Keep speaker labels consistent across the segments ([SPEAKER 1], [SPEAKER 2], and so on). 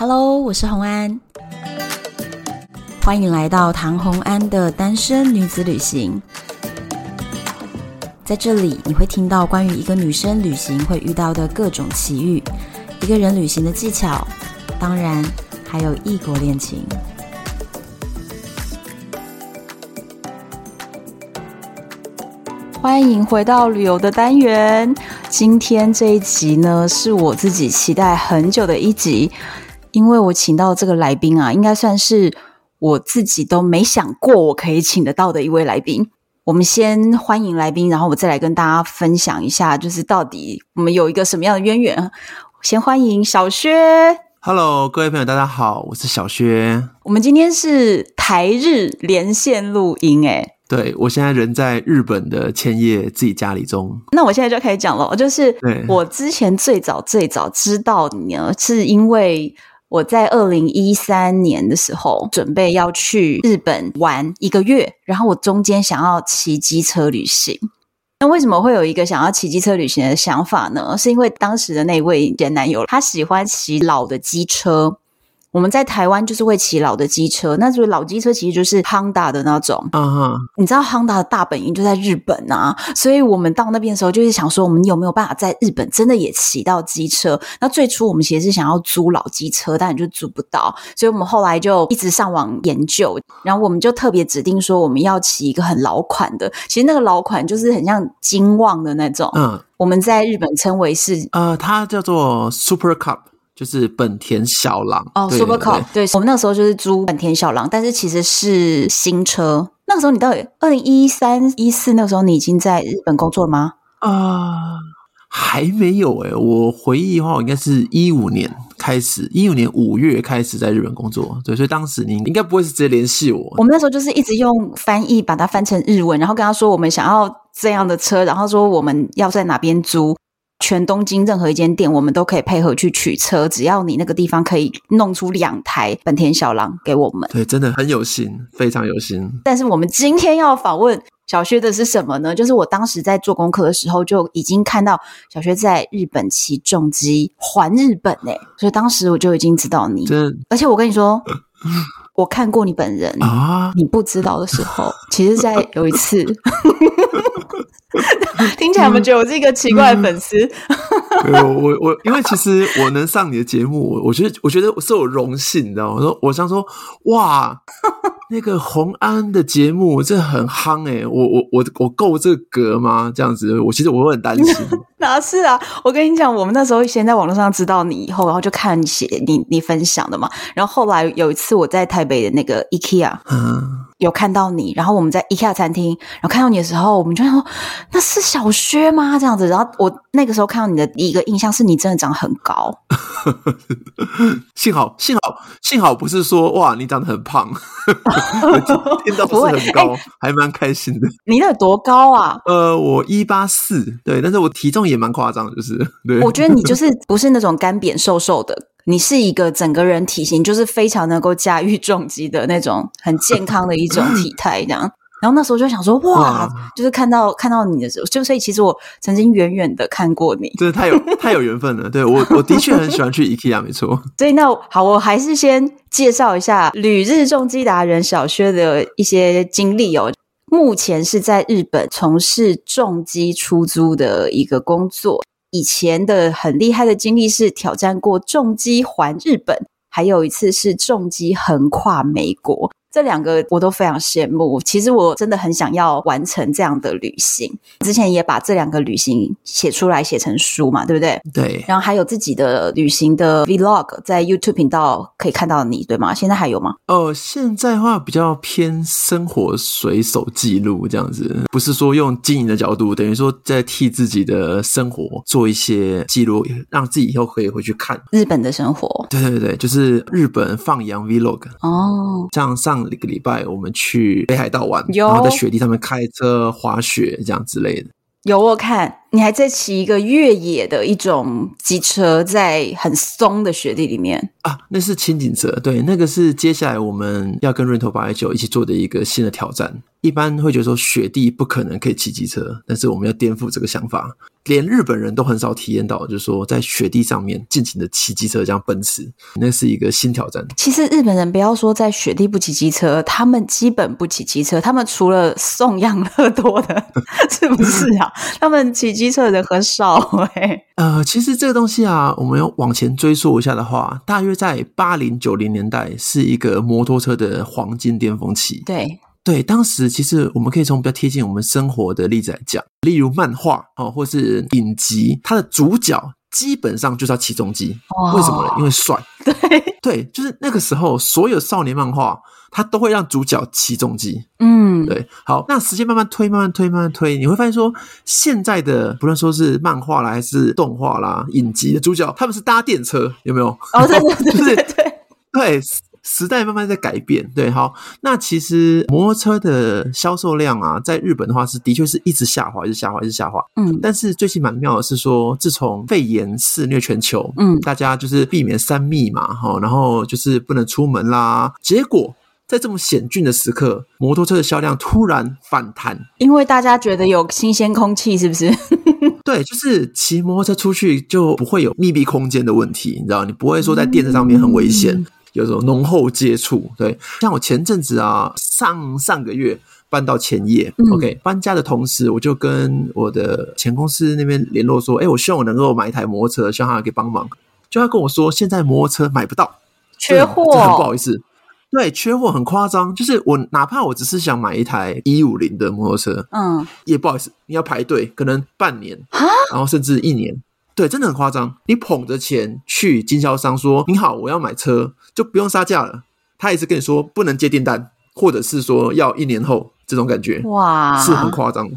[SPEAKER 1] Hello，我是洪安，欢迎来到唐洪安的单身女子旅行。在这里，你会听到关于一个女生旅行会遇到的各种奇遇，一个人旅行的技巧，当然还有异国恋情。欢迎回到旅游的单元。今天这一集呢，是我自己期待很久的一集。因为我请到这个来宾啊，应该算是我自己都没想过我可以请得到的一位来宾。我们先欢迎来宾，然后我再来跟大家分享一下，就是到底我们有一个什么样的渊源。先欢迎小薛。
[SPEAKER 2] Hello，各位朋友，大家好，我是小薛。
[SPEAKER 1] 我们今天是台日连线录音，诶
[SPEAKER 2] 对，我现在人在日本的千叶自己家里中。
[SPEAKER 1] 那我现在就可以讲了，就是我之前最早最早知道你呢，是因为。我在二零一三年的时候，准备要去日本玩一个月，然后我中间想要骑机车旅行。那为什么会有一个想要骑机车旅行的想法呢？是因为当时的那位前男友，他喜欢骑老的机车。我们在台湾就是会骑老的机车，那所以老机车其实就是 Honda 的那种。嗯哼，你知道 Honda 的大本营就在日本啊，所以我们到那边的时候就是想说，我们有没有办法在日本真的也骑到机车？那最初我们其实是想要租老机车，但就租不到，所以我们后来就一直上网研究，然后我们就特别指定说我们要骑一个很老款的，其实那个老款就是很像金旺的那种。嗯，我们在日本称为是
[SPEAKER 2] 呃，它叫做 Super Cup。就是本田小狼
[SPEAKER 1] 哦，Super Car，对，我们那个时候就是租本田小狼，但是其实是新车。那个时候你到底二零一三一四那个时候你已经在日本工作了吗？
[SPEAKER 2] 啊、呃，还没有诶、欸、我回忆的话，我应该是一五年开始，一五年五月开始在日本工作。对，所以当时你应该不会是直接联系我。
[SPEAKER 1] 我们那时候就是一直用翻译把它翻成日文，然后跟他说我们想要这样的车，然后说我们要在哪边租。全东京任何一间店，我们都可以配合去取车，只要你那个地方可以弄出两台本田小狼给我们。
[SPEAKER 2] 对，真的很有心，非常有心。
[SPEAKER 1] 但是我们今天要访问小薛的是什么呢？就是我当时在做功课的时候，就已经看到小薛在日本骑重机环日本诶，所以当时我就已经知道你。
[SPEAKER 2] 真，
[SPEAKER 1] 而且我跟你说，我看过你本人啊，你不知道的时候，其实，在有一次。听起来有没有觉得我是一个奇怪的粉丝？
[SPEAKER 2] 我我我，因为其实我能上你的节目，我我觉得我觉得是我荣幸，你知道吗？我说我想说，哇，那个洪安的节目真的很夯诶，我我我我够这个格吗？这样子，我其实我会很担心。
[SPEAKER 1] 哪是啊？我跟你讲，我们那时候先在网络上知道你以后，然后就看你写你你分享的嘛。然后后来有一次我在台北的那个 IKEA，嗯。有看到你，然后我们在 IKEA 餐厅，然后看到你的时候，我们就说那是小薛吗？这样子，然后我那个时候看到你的第一个印象是你真的长很高。
[SPEAKER 2] 幸好幸好幸好不是说哇你长得很胖，听到不是很高，欸、还蛮开心的。
[SPEAKER 1] 你那有多高啊？
[SPEAKER 2] 呃，我一八四，对，但是我体重也蛮夸张的，就是对。
[SPEAKER 1] 我觉得你就是不是那种干扁瘦瘦的。你是一个整个人体型就是非常能够驾驭重击的那种很健康的一种体态，这样。然后那时候就想说，哇，哇就是看到看到你的时候，就所以其实我曾经远远的看过你，
[SPEAKER 2] 真的太有太有缘分了。对，我我的确很喜欢去 IKEA，没错。
[SPEAKER 1] 所以那好，我还是先介绍一下旅日重击达人小薛的一些经历哦。目前是在日本从事重机出租的一个工作。以前的很厉害的经历是挑战过重击环日本，还有一次是重击横跨美国。这两个我都非常羡慕。其实我真的很想要完成这样的旅行。之前也把这两个旅行写出来，写成书嘛，对不对？
[SPEAKER 2] 对。
[SPEAKER 1] 然后还有自己的旅行的 Vlog，在 YouTube 频道可以看到你，对吗？现在还有吗？
[SPEAKER 2] 哦、呃，现在的话比较偏生活随手记录这样子，不是说用经营的角度，等于说在替自己的生活做一些记录，让自己以后可以回去看
[SPEAKER 1] 日本的生活。
[SPEAKER 2] 对对对，就是日本放羊 Vlog。哦，像上。一个礼拜，我们去北海道玩，然后在雪地上面开车滑雪，这样之类的。
[SPEAKER 1] 有我看，你还在骑一个越野的一种机车，在很松的雪地里面
[SPEAKER 2] 啊，那是轻井泽。对，那个是接下来我们要跟 Rental 889一起做的一个新的挑战。一般会觉得说雪地不可能可以骑机车，但是我们要颠覆这个想法，连日本人都很少体验到，就是说在雪地上面尽情的骑机车这样奔驰，那是一个新挑战。
[SPEAKER 1] 其实日本人不要说在雪地不骑机车，他们基本不骑机车，他们除了送养乐多的，是不是啊？他们骑机车的人很少哎、欸。
[SPEAKER 2] 呃，其实这个东西啊，我们要往前追溯一下的话，大约在八零九零年代是一个摩托车的黄金巅峰期。
[SPEAKER 1] 对。
[SPEAKER 2] 对，当时其实我们可以从比较贴近我们生活的例子来讲，例如漫画哦，或是影集，它的主角基本上就是要起重机，哦、为什么呢？因为帅。
[SPEAKER 1] 对
[SPEAKER 2] 对，就是那个时候，所有少年漫画它都会让主角起重机。
[SPEAKER 1] 嗯，
[SPEAKER 2] 对。好，那时间慢慢推，慢慢推，慢慢推，你会发现说，现在的不论说是漫画啦，还是动画啦、影集的主角，他们是搭电车，有没有？
[SPEAKER 1] 哦，对对对对对。
[SPEAKER 2] 对时代慢慢在改变，对，好，那其实摩托车的销售量啊，在日本的话是的确是一直下滑，一直下滑，一直下滑。
[SPEAKER 1] 嗯，
[SPEAKER 2] 但是最近蛮妙的是说，自从肺炎肆虐全球，
[SPEAKER 1] 嗯，
[SPEAKER 2] 大家就是避免三密嘛，哈，然后就是不能出门啦，结果在这么险峻的时刻，摩托车的销量突然反弹，
[SPEAKER 1] 因为大家觉得有新鲜空气，是不是？
[SPEAKER 2] 对，就是骑摩托车出去就不会有密闭空间的问题，你知道，你不会说在电车上面很危险。嗯有种浓厚接触，对，像我前阵子啊，上上个月搬到前夜，嗯，OK，搬家的同时，我就跟我的前公司那边联络说，哎，我希望我能够买一台摩托车，希望他可以帮忙。就他跟我说，现在摩托车买不到，
[SPEAKER 1] 缺货，
[SPEAKER 2] 这很不好意思，对，缺货很夸张。就是我哪怕我只是想买一台一五零的摩托车，
[SPEAKER 1] 嗯，
[SPEAKER 2] 也不好意思，你要排队，可能半年，
[SPEAKER 1] 哈
[SPEAKER 2] 然后甚至一年。对，真的很夸张。你捧着钱去经销商说：“你好，我要买车，就不用杀价了。”他也是跟你说不能接订单，或者是说要一年后这种感觉，
[SPEAKER 1] 哇，
[SPEAKER 2] 是很夸张。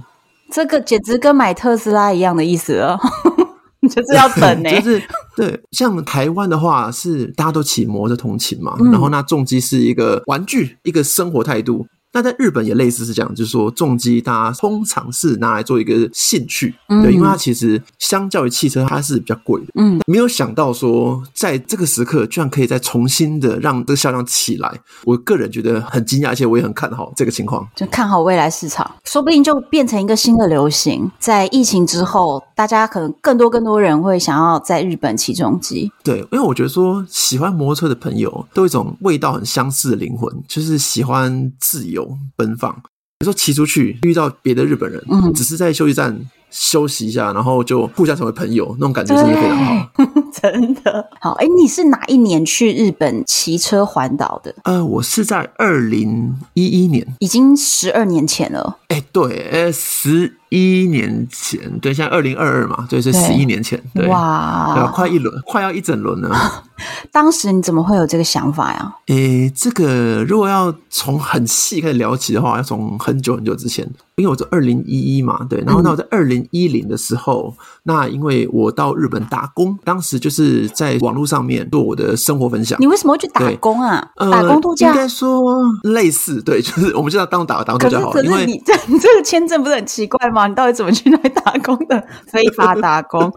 [SPEAKER 1] 这个简直跟买特斯拉一样的意思了，就是要等呢、欸。
[SPEAKER 2] 就是对，像台湾的话是大家都骑摩托通勤嘛，
[SPEAKER 1] 嗯、
[SPEAKER 2] 然后那重机是一个玩具，一个生活态度。那在日本也类似是这样，就是说重机大家通常是拿来做一个兴趣，
[SPEAKER 1] 嗯、
[SPEAKER 2] 对，因为它其实相较于汽车，它是比较贵的。
[SPEAKER 1] 嗯，
[SPEAKER 2] 没有想到说在这个时刻居然可以再重新的让这个销量起来，我个人觉得很惊讶，而且我也很看好这个情况，
[SPEAKER 1] 就看好未来市场，说不定就变成一个新的流行。在疫情之后，大家可能更多更多人会想要在日本骑重机。
[SPEAKER 2] 对，因为我觉得说喜欢摩托车的朋友都有一种味道很相似的灵魂，就是喜欢自由。奔放，有时候骑出去遇到别的日本人，
[SPEAKER 1] 嗯，
[SPEAKER 2] 只是在休息站休息一下，然后就互相成为朋友，那种感觉真的非常好，
[SPEAKER 1] 真的好。哎，你是哪一年去日本骑车环岛的？
[SPEAKER 2] 呃，我是在二零一一年，
[SPEAKER 1] 已经十二年前了。
[SPEAKER 2] 哎，对，哎，十一年前，对，现在二零二二嘛，对，是十一年前，对，
[SPEAKER 1] 哇，
[SPEAKER 2] 对，快一轮，快要一整轮了。
[SPEAKER 1] 当时你怎么会有这个想法呀？
[SPEAKER 2] 诶，这个如果要从很细开始聊起的话，要从很久很久之前，因为我在二零一一嘛，对，然后那我在二零一零的时候，嗯、那因为我到日本打工，当时就是在网络上面做我的生活分享。
[SPEAKER 1] 你为什么会去打工啊？
[SPEAKER 2] 呃、
[SPEAKER 1] 打工度假？
[SPEAKER 2] 应该说类似，对，就是我们就要当打打工度假好了。
[SPEAKER 1] 可是可是你这你 这个签证不是很奇怪吗？你到底怎么去那里打工的？非法打工？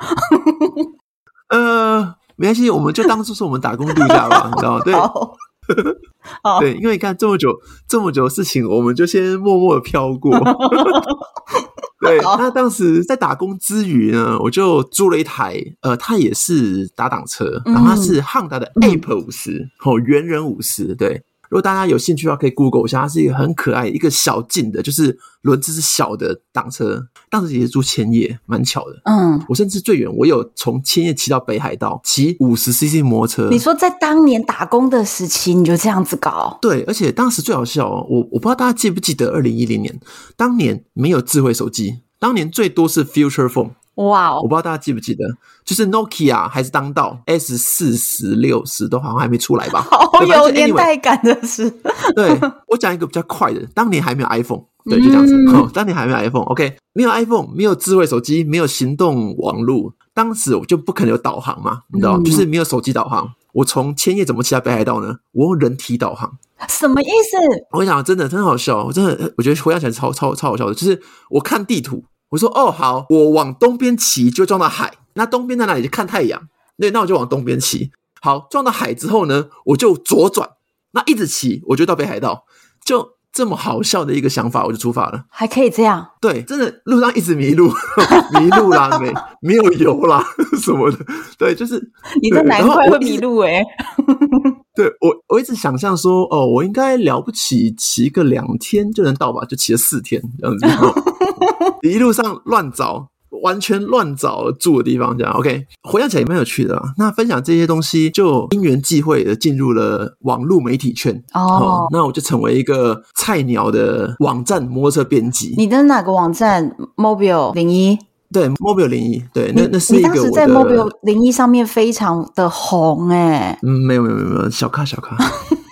[SPEAKER 2] 呃。没关系，我们就当做是我们打工度假吧，你知道吗？对，
[SPEAKER 1] 好
[SPEAKER 2] 对，因为你看这么久这么久的事情，我们就先默默的飘过。对，那当时在打工之余呢，我就租了一台，呃，它也是打档车，然后它是汉达的 Ape 五十，哦，猿人五十，对。如果大家有兴趣的话，可以 Google 一下，它是一个很可爱、一个小径的，就是轮子是小的挡车。当时也是住千叶，蛮巧的。
[SPEAKER 1] 嗯，我
[SPEAKER 2] 甚至最远，我有从千叶骑到北海道，骑五十 CC 摩托车。
[SPEAKER 1] 你说在当年打工的时期，你就这样子搞？
[SPEAKER 2] 对，而且当时最好笑哦，我我不知道大家记不记得，二零一零年当年没有智慧手机，当年最多是 Future Phone。
[SPEAKER 1] 哇哦！
[SPEAKER 2] 我不知道大家记不记得，就是 Nokia 还是当道 S 四十六十都好像还没出来吧？
[SPEAKER 1] 好有年代感的是。
[SPEAKER 2] 对，我讲一个比较快的，当年还没有 iPhone，对，就这样子。嗯哦、当年还没有 iPhone，OK，、okay, 没有 iPhone，没有智慧手机，没有行动网络，当时我就不可能有导航嘛，你知道，嗯、就是没有手机导航。我从千叶怎么骑到北海道呢？我用人体导航，
[SPEAKER 1] 什么意思？
[SPEAKER 2] 我跟你讲，真的真好笑，我真的我觉得回想起来超超超好笑的，就是我看地图。我说哦好，我往东边骑就撞到海，那东边在哪里？就看太阳。对，那我就往东边骑。好，撞到海之后呢，我就左转，那一直骑，我就到北海道。就这么好笑的一个想法，我就出发了。
[SPEAKER 1] 还可以这样？
[SPEAKER 2] 对，真的路上一直 迷路，迷路啦，没没有油啦什么的。对，就是
[SPEAKER 1] 你这难怪会迷路诶、欸、
[SPEAKER 2] 对我，我一直想象说，哦，我应该了不起，骑个两天就能到吧？就骑了四天这样子，一路上乱找。完全乱找住的地方，这样 OK。回想起来也蛮有趣的啊。那分享这些东西，就因缘际会的进入了网络媒体圈哦，哦。那我就成为一个菜鸟的网站摩托车编辑。
[SPEAKER 1] 你的哪个网站？Mobile 零一？
[SPEAKER 2] 对，Mobile 零一。对，那那是一
[SPEAKER 1] 个当时在 Mobile 零一上面非常的红哎。
[SPEAKER 2] 嗯，没有没有没有没有，小咖小咖，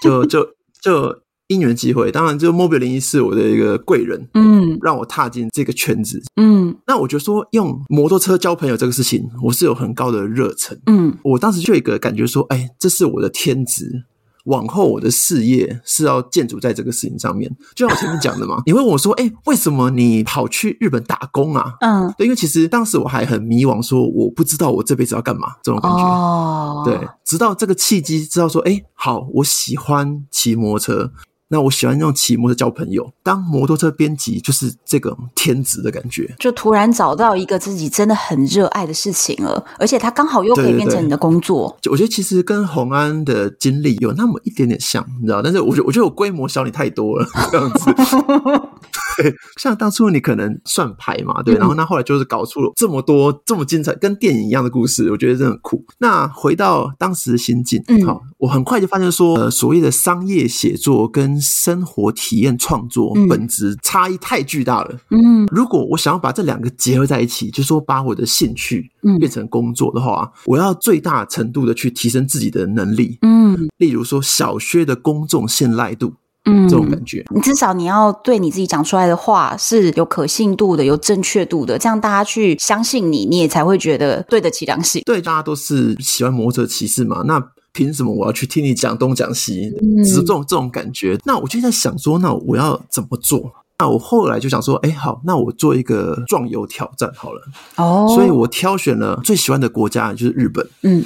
[SPEAKER 2] 就就就。因缘际会，当然，就 Mobile 零一是我的一个贵人，嗯，让我踏进这个圈子，嗯。那我觉得说用摩托车交朋友这个事情，我是有很高的热忱，嗯。我当时就有一个感觉说，哎，这是我的天职。往后我的事业是要建筑在这个事情上面，就像我前面讲的嘛。你问我说：“哎，为什么你跑去日本打工啊？”嗯，对，因为其实当时我还很迷惘，说我不知道我这辈子要干嘛这种感觉。哦，对，直到这个契机，知道说：“哎，好，我喜欢骑摩托车。”那我喜欢用骑摩托交朋友，当摩托车编辑就是这个天职的感觉，
[SPEAKER 1] 就突然找到一个自己真的很热爱的事情了，而且它刚好又可以变成你的工作。
[SPEAKER 2] 对对对，我觉得其实跟宏安的经历有那么一点点像，你知道？但是我觉得我觉得我规模小你太多了，这样子。对，像当初你可能算牌嘛，对，然后那后来就是搞出了这么多这么精彩，跟电影一样的故事，我觉得真的很酷。那回到当时的心境，嗯，好，我很快就发现说，呃，所谓的商业写作跟生活体验创作本质差异太巨大了。嗯，如果我想要把这两个结合在一起，就是说把我的兴趣变成工作的话，我要最大程度的去提升自己的能力。嗯，例如说小薛的公众信赖度，嗯，这种感觉，
[SPEAKER 1] 你至少你要对你自己讲出来的话是有可信度的，有正确度的，这样大家去相信你，你也才会觉得对得起良心。
[SPEAKER 2] 对，大家都是喜欢摩托车骑士嘛，那。凭什么我要去听你讲东讲西？只是这种这种感觉。那我就在想说，那我要怎么做？那我后来就想说，哎，好，那我做一个壮游挑战好了。哦，所以我挑选了最喜欢的国家就是日本，嗯，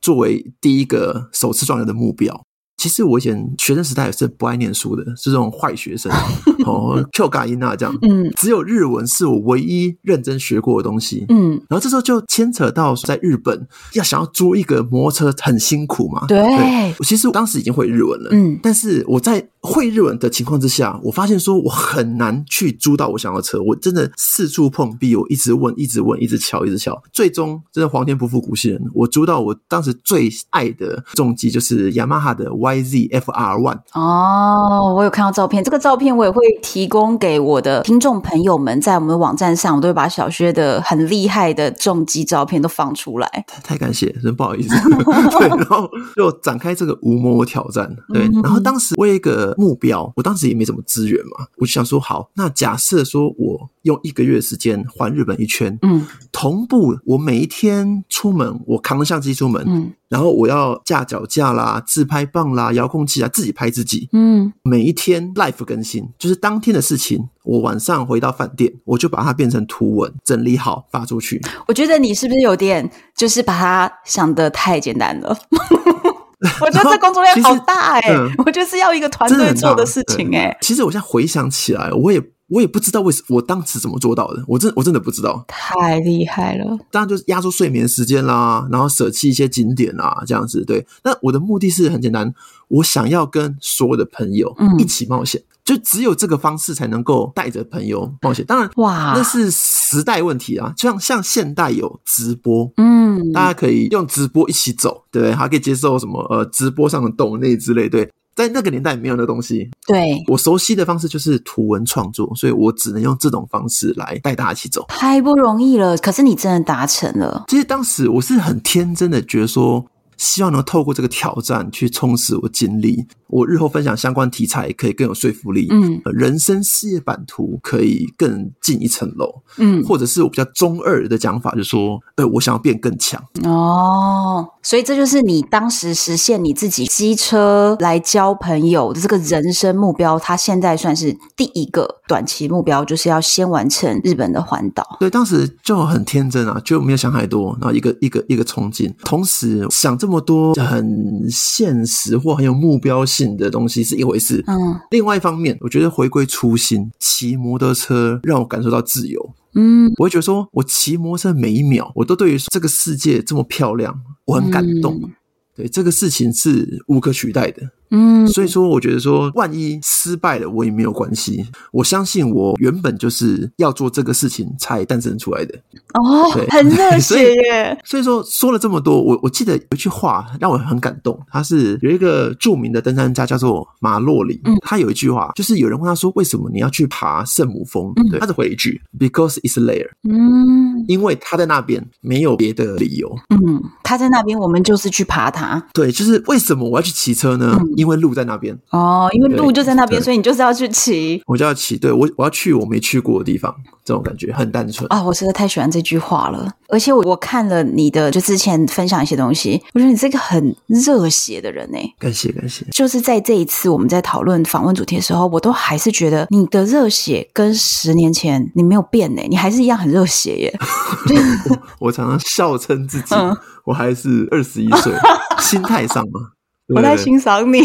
[SPEAKER 2] 作为第一个首次壮游的目标。其实我以前学生时代也是不爱念书的，是这种坏学生 哦，Q 嘎音啊这样。嗯，只有日文是我唯一认真学过的东西。嗯，然后这时候就牵扯到在日本要想要租一个摩托车很辛苦嘛。
[SPEAKER 1] 对，
[SPEAKER 2] 对，其实我当时已经会日文了。嗯，但是我在会日文的情况之下，我发现说我很难去租到我想要的车。我真的四处碰壁，我一直问，一直问，一直敲，一直敲，最终真的皇天不负苦心人，我租到我当时最爱的重机，就是雅马哈的。YZF-R One
[SPEAKER 1] 哦，我有看到照片，这个照片我也会提供给我的听众朋友们，在我们的网站上，我都会把小薛的很厉害的重机照片都放出来。
[SPEAKER 2] 太太感谢，真不好意思。对，然后就展开这个无摩挑战。对，然后当时我有一个目标，我当时也没什么资源嘛，我就想说，好，那假设说我用一个月的时间环日本一圈，嗯，同步我每一天出门，我扛着相机出门，嗯。然后我要架脚架啦、自拍棒啦、遥控器啊，自己拍自己。嗯，每一天 live 更新，就是当天的事情。我晚上回到饭店，我就把它变成图文，整理好发出去。
[SPEAKER 1] 我觉得你是不是有点就是把它想得太简单了？我觉得这工作量好大哎、欸嗯，我觉得是要一个团队做的事情哎、欸。
[SPEAKER 2] 其实我现在回想起来，我也。我也不知道为什我当时怎么做到的，我真我真的不知道，
[SPEAKER 1] 太厉害了。
[SPEAKER 2] 当然就是压缩睡眠时间啦，然后舍弃一些景点啦，这样子对。那我的目的是很简单，我想要跟所有的朋友一起冒险，嗯、就只有这个方式才能够带着朋友冒险。当然，哇，那是时代问题啊。就像像现代有直播，嗯，大家可以用直播一起走，对不对？还可以接受什么呃直播上的动内之类，对。在那个年代没有那东西，
[SPEAKER 1] 对，
[SPEAKER 2] 我熟悉的方式就是图文创作，所以我只能用这种方式来带大家一起走，
[SPEAKER 1] 太不容易了。可是你真的达成了。
[SPEAKER 2] 其实当时我是很天真的觉得说，希望能透过这个挑战去充实我经历。我日后分享相关题材可以更有说服力，嗯，人生事业版图可以更进一层楼，嗯，或者是我比较中二的讲法，就是说，呃，我想要变更强
[SPEAKER 1] 哦，所以这就是你当时实现你自己机车来交朋友的这个人生目标，它现在算是第一个短期目标，就是要先完成日本的环岛。
[SPEAKER 2] 对，当时就很天真啊，就没有想太多，然后一个一个一个冲劲，同时想这这么多很现实或很有目标性的东西是一回事，
[SPEAKER 1] 嗯，
[SPEAKER 2] 另外一方面，我觉得回归初心，骑摩托车让我感受到自由。
[SPEAKER 1] 嗯，
[SPEAKER 2] 我会觉得说，我骑摩托车每一秒，我都对于这个世界这么漂亮，我很感动。嗯、对，这个事情是无可取代的。
[SPEAKER 1] 嗯，
[SPEAKER 2] 所以说，我觉得说，万一失败了，我也没有关系。我相信我原本就是要做这个事情才诞生出来的。
[SPEAKER 1] 哦，很热血 耶！
[SPEAKER 2] 所以，说说了这么多，我我记得有一句话让我很感动。他是有一个著名的登山家叫做马洛里，嗯、他有一句话，就是有人问他说：“为什么你要去爬圣母峰？”嗯、对，他就回一句：“Because it's there。”
[SPEAKER 1] 嗯，
[SPEAKER 2] 因为他在那边没有别的理由。
[SPEAKER 1] 嗯，他在那边，我们就是去爬它。
[SPEAKER 2] 对，就是为什么我要去骑车呢？嗯因为路在那边
[SPEAKER 1] 哦，因为路就在那边，所以你就是要去骑。
[SPEAKER 2] 我就要骑，对，我我要去我没去过的地方，这种感觉很单纯
[SPEAKER 1] 啊、哦！我实在太喜欢这句话了，而且我我看了你的就之前分享一些东西，我觉得你是一个很热血的人呢。
[SPEAKER 2] 感谢感谢。
[SPEAKER 1] 就是在这一次我们在讨论访问主题的时候，我都还是觉得你的热血跟十年前你没有变呢，你还是一样很热血耶。
[SPEAKER 2] 我，我常常笑称自己，嗯、我还是二十一岁，心态上嘛。
[SPEAKER 1] 我在欣赏你，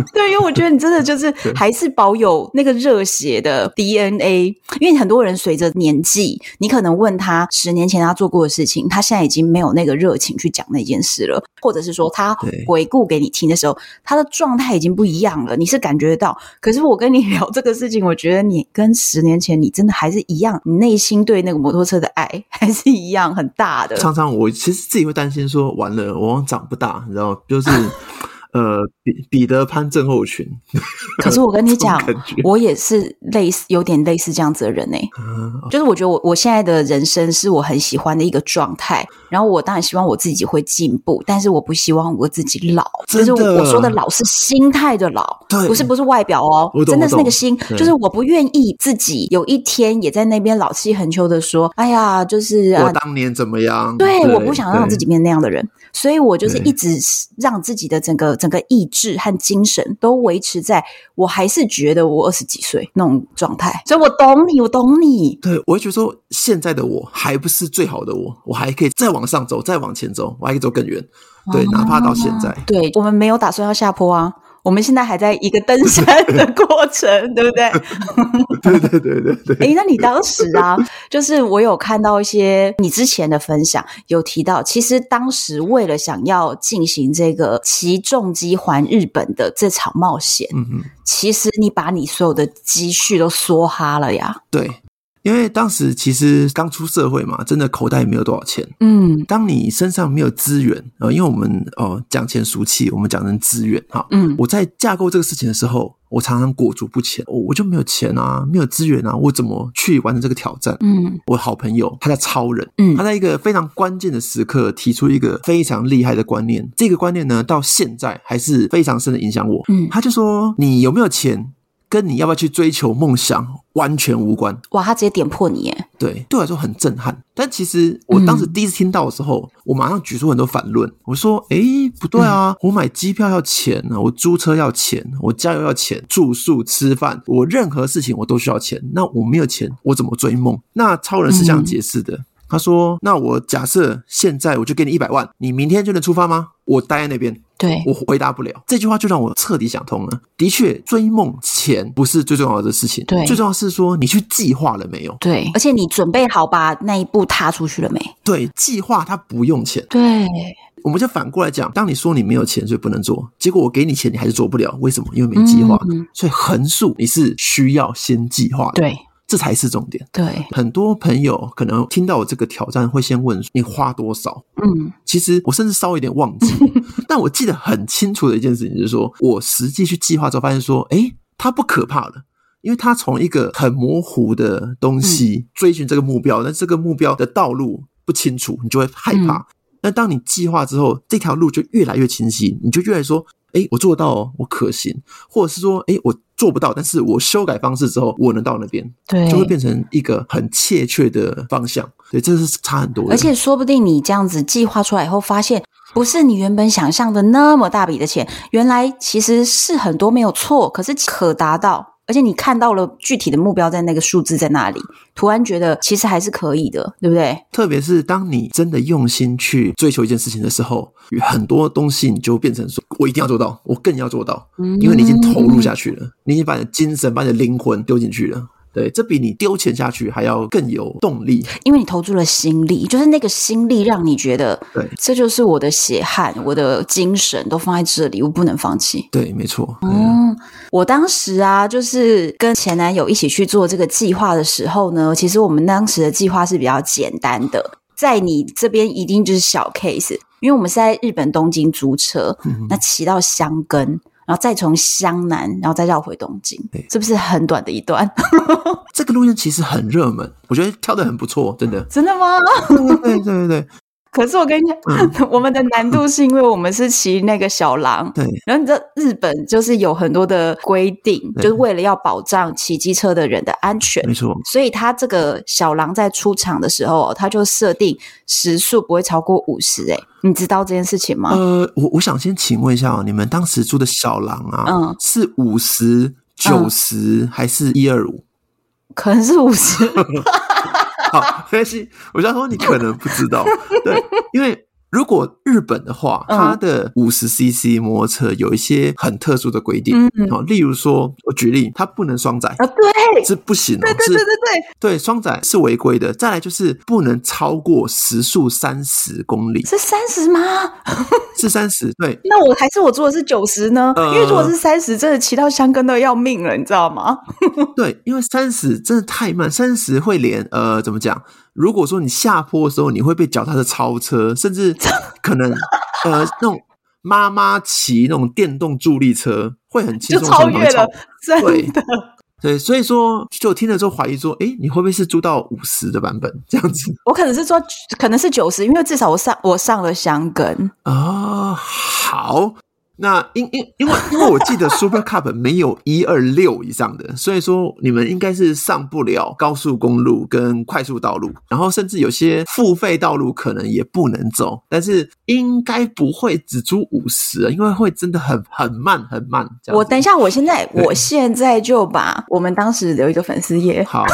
[SPEAKER 1] 对，因为我觉得你真的就是还是保有那个热血的 DNA。因为很多人随着年纪，你可能问他十年前他做过的事情，他现在已经没有那个热情去讲那件事了，或者是说他回顾给你听的时候，他的状态已经不一样了，你是感觉得到。可是我跟你聊这个事情，我觉得你跟十年前你真的还是一样，你内心对那个摩托车的爱还是一样很大的。
[SPEAKER 2] 常常我其实自己会担心说，完了，我长不大，你知道，就是。呃，彼彼得潘症候群。
[SPEAKER 1] 可是我跟你讲，我也是类似，有点类似这样子的人呢、欸。嗯、就是我觉得我我现在的人生是我很喜欢的一个状态。然后我当然希望我自己会进步，但是我不希望我自己老。就是我说的老是心态的老，
[SPEAKER 2] 对，
[SPEAKER 1] 不是不是外表哦，真的是那个心。就是我不愿意自己有一天也在那边老气横秋的说：“哎呀，就是、啊、
[SPEAKER 2] 我当年怎么样？”
[SPEAKER 1] 对，对我不想让自己变那样的人，所以我就是一直让自己的整个。整个意志和精神都维持在我还是觉得我二十几岁那种状态，所以我懂你，我懂你。
[SPEAKER 2] 对，我会觉得说，现在的我还不是最好的我，我还可以再往上走，再往前走，我还可以走更远。对，哪怕到现在，啊、
[SPEAKER 1] 对我们没有打算要下坡啊。我们现在还在一个登山的 过程，对不对？
[SPEAKER 2] 对对对对对。
[SPEAKER 1] 诶，那你当时啊，就是我有看到一些你之前的分享，有提到，其实当时为了想要进行这个骑重机环日本的这场冒险，嗯嗯，其实你把你所有的积蓄都梭哈了呀。
[SPEAKER 2] 对。因为当时其实刚出社会嘛，真的口袋也没有多少钱。
[SPEAKER 1] 嗯，
[SPEAKER 2] 当你身上没有资源，呃，因为我们哦讲钱俗气，我们讲成资源哈。
[SPEAKER 1] 嗯，
[SPEAKER 2] 我在架构这个事情的时候，我常常裹足不前，我我就没有钱啊，没有资源啊，我怎么去完成这个挑战？
[SPEAKER 1] 嗯，
[SPEAKER 2] 我好朋友他叫超人，
[SPEAKER 1] 嗯，
[SPEAKER 2] 他在一个非常关键的时刻提出一个非常厉害的观念，这个观念呢，到现在还是非常深的影响我。
[SPEAKER 1] 嗯，
[SPEAKER 2] 他就说，你有没有钱？跟你要不要去追求梦想完全无关。
[SPEAKER 1] 哇，他直接点破你耶！
[SPEAKER 2] 对，对我来说很震撼。但其实我当时第一次听到的时候，嗯、我马上举出很多反论。我说：“诶，不对啊，嗯、我买机票要钱，我租车要钱，我加油要钱，住宿吃饭，我任何事情我都需要钱。那我没有钱，我怎么追梦？”那超人是这样解释的。嗯、他说：“那我假设现在我就给你一百万，你明天就能出发吗？我待在那边。”
[SPEAKER 1] 对，
[SPEAKER 2] 我回答不了这句话，就让我彻底想通了。的确，追梦钱不是最重要的事情，
[SPEAKER 1] 对，
[SPEAKER 2] 最重要是说你去计划了没有？
[SPEAKER 1] 对，而且你准备好把那一步踏出去了没？
[SPEAKER 2] 对，计划它不用钱。
[SPEAKER 1] 对，
[SPEAKER 2] 我们就反过来讲，当你说你没有钱，所以不能做，结果我给你钱，你还是做不了，为什么？因为没计划。嗯，所以横竖你是需要先计划的。
[SPEAKER 1] 对。
[SPEAKER 2] 这才是重点。
[SPEAKER 1] 对，
[SPEAKER 2] 很多朋友可能听到我这个挑战，会先问你花多少？
[SPEAKER 1] 嗯，
[SPEAKER 2] 其实我甚至稍微有点忘记，但我记得很清楚的一件事情就是说，我实际去计划之后，发现说，诶，它不可怕了，因为它从一个很模糊的东西追寻这个目标，那、嗯、这个目标的道路不清楚，你就会害怕。那、嗯、当你计划之后，这条路就越来越清晰，你就越来说，诶，我做得到哦，我可行，或者是说，诶，我。做不到，但是我修改方式之后，我能到那边，
[SPEAKER 1] 对，
[SPEAKER 2] 就会变成一个很切确的方向。对，这是差很多的。
[SPEAKER 1] 而且说不定你这样子计划出来以后，发现不是你原本想象的那么大笔的钱，原来其实是很多没有错，可是可达到。而且你看到了具体的目标在那个数字在那里，突然觉得其实还是可以的，对不对？
[SPEAKER 2] 特别是当你真的用心去追求一件事情的时候，很多东西你就变成说，我一定要做到，我更要做到，因为你已经投入下去了，你已经把你的精神、把你的灵魂丢进去了。对，这比你丢钱下去还要更有动力，
[SPEAKER 1] 因为你投注了心力，就是那个心力让你觉得，
[SPEAKER 2] 对，
[SPEAKER 1] 这就是我的血汗，我的精神都放在这里，我不能放弃。
[SPEAKER 2] 对，没错。
[SPEAKER 1] 嗯，我当时啊，就是跟前男友一起去做这个计划的时候呢，其实我们当时的计划是比较简单的，在你这边一定就是小 case，因为我们是在日本东京租车，嗯、那骑到箱根。然后再从湘南，然后再绕回东京，对，是不是很短的一段？
[SPEAKER 2] 这个路线其实很热门，我觉得跳的很不错，真的。
[SPEAKER 1] 真的吗？
[SPEAKER 2] 对对对对。
[SPEAKER 1] 可是我跟你讲，嗯、我们的难度是因为我们是骑那个小狼，
[SPEAKER 2] 对。
[SPEAKER 1] 然后你知道日本就是有很多的规定，就是为了要保障骑机车的人的安全，
[SPEAKER 2] 没错。
[SPEAKER 1] 所以他这个小狼在出场的时候，他就设定时速不会超过五十。哎，你知道这件事情吗？
[SPEAKER 2] 呃，我我想先请问一下哦，你们当时租的小狼啊，嗯，是五十、九十还是一二五？
[SPEAKER 1] 可能是五十。
[SPEAKER 2] 好，没关系。我想说，你可能不知道，对，因为。如果日本的话，它的五十 CC 摩托车有一些很特殊的规定，嗯，哦，例如说，我举例，它不能双载啊，
[SPEAKER 1] 对，
[SPEAKER 2] 是不行的，
[SPEAKER 1] 对对对对对，
[SPEAKER 2] 对，双载是违规的。再来就是不能超过时速三十公里，
[SPEAKER 1] 是三十吗？
[SPEAKER 2] 是三十，对。
[SPEAKER 1] 那我还是我做的是九十呢？因为如果是三十，真的骑到香根都要命了，你知道吗？
[SPEAKER 2] 对，因为三十真的太慢，三十会连呃，怎么讲？如果说你下坡的时候，你会被脚踏车超车，甚至可能呃那种妈妈骑那种电动助力车会很轻松
[SPEAKER 1] 超越了，
[SPEAKER 2] 对的，对，所以说就听了之后怀疑说，诶，你会不会是租到五十的版本这样子？
[SPEAKER 1] 我可能是说可能是九十，因为至少我上我上了香根
[SPEAKER 2] 啊、哦，好。那因因因为 因为我记得 Super Cup 没有一二六以上的，所以说你们应该是上不了高速公路跟快速道路，然后甚至有些付费道路可能也不能走，但是应该不会只租五十，因为会真的很很慢很慢。
[SPEAKER 1] 我等一下，我现在我现在就把我们当时留一个粉丝页。
[SPEAKER 2] 好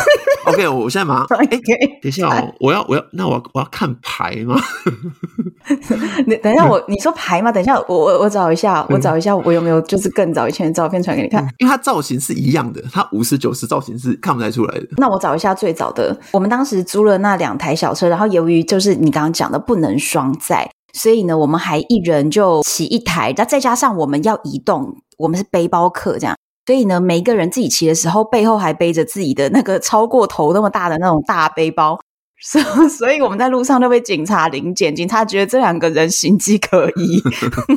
[SPEAKER 2] ，OK，我现在马上。哎，等一下哦，我要我要那我要我要看牌吗？
[SPEAKER 1] 你 等一下我你说牌吗？等一下我我我找一下。我找一下，我有没有就是更早以前的照片传给你看？
[SPEAKER 2] 因为它造型是一样的，它五十九十造型是看不太出来的。
[SPEAKER 1] 那我找一下最早的，我们当时租了那两台小车，然后由于就是你刚刚讲的不能双载，所以呢，我们还一人就骑一台，那再加上我们要移动，我们是背包客这样，所以呢，每一个人自己骑的时候，背后还背着自己的那个超过头那么大的那种大背包。所 所以我们在路上都被警察临检，警察觉得这两个人形迹可疑，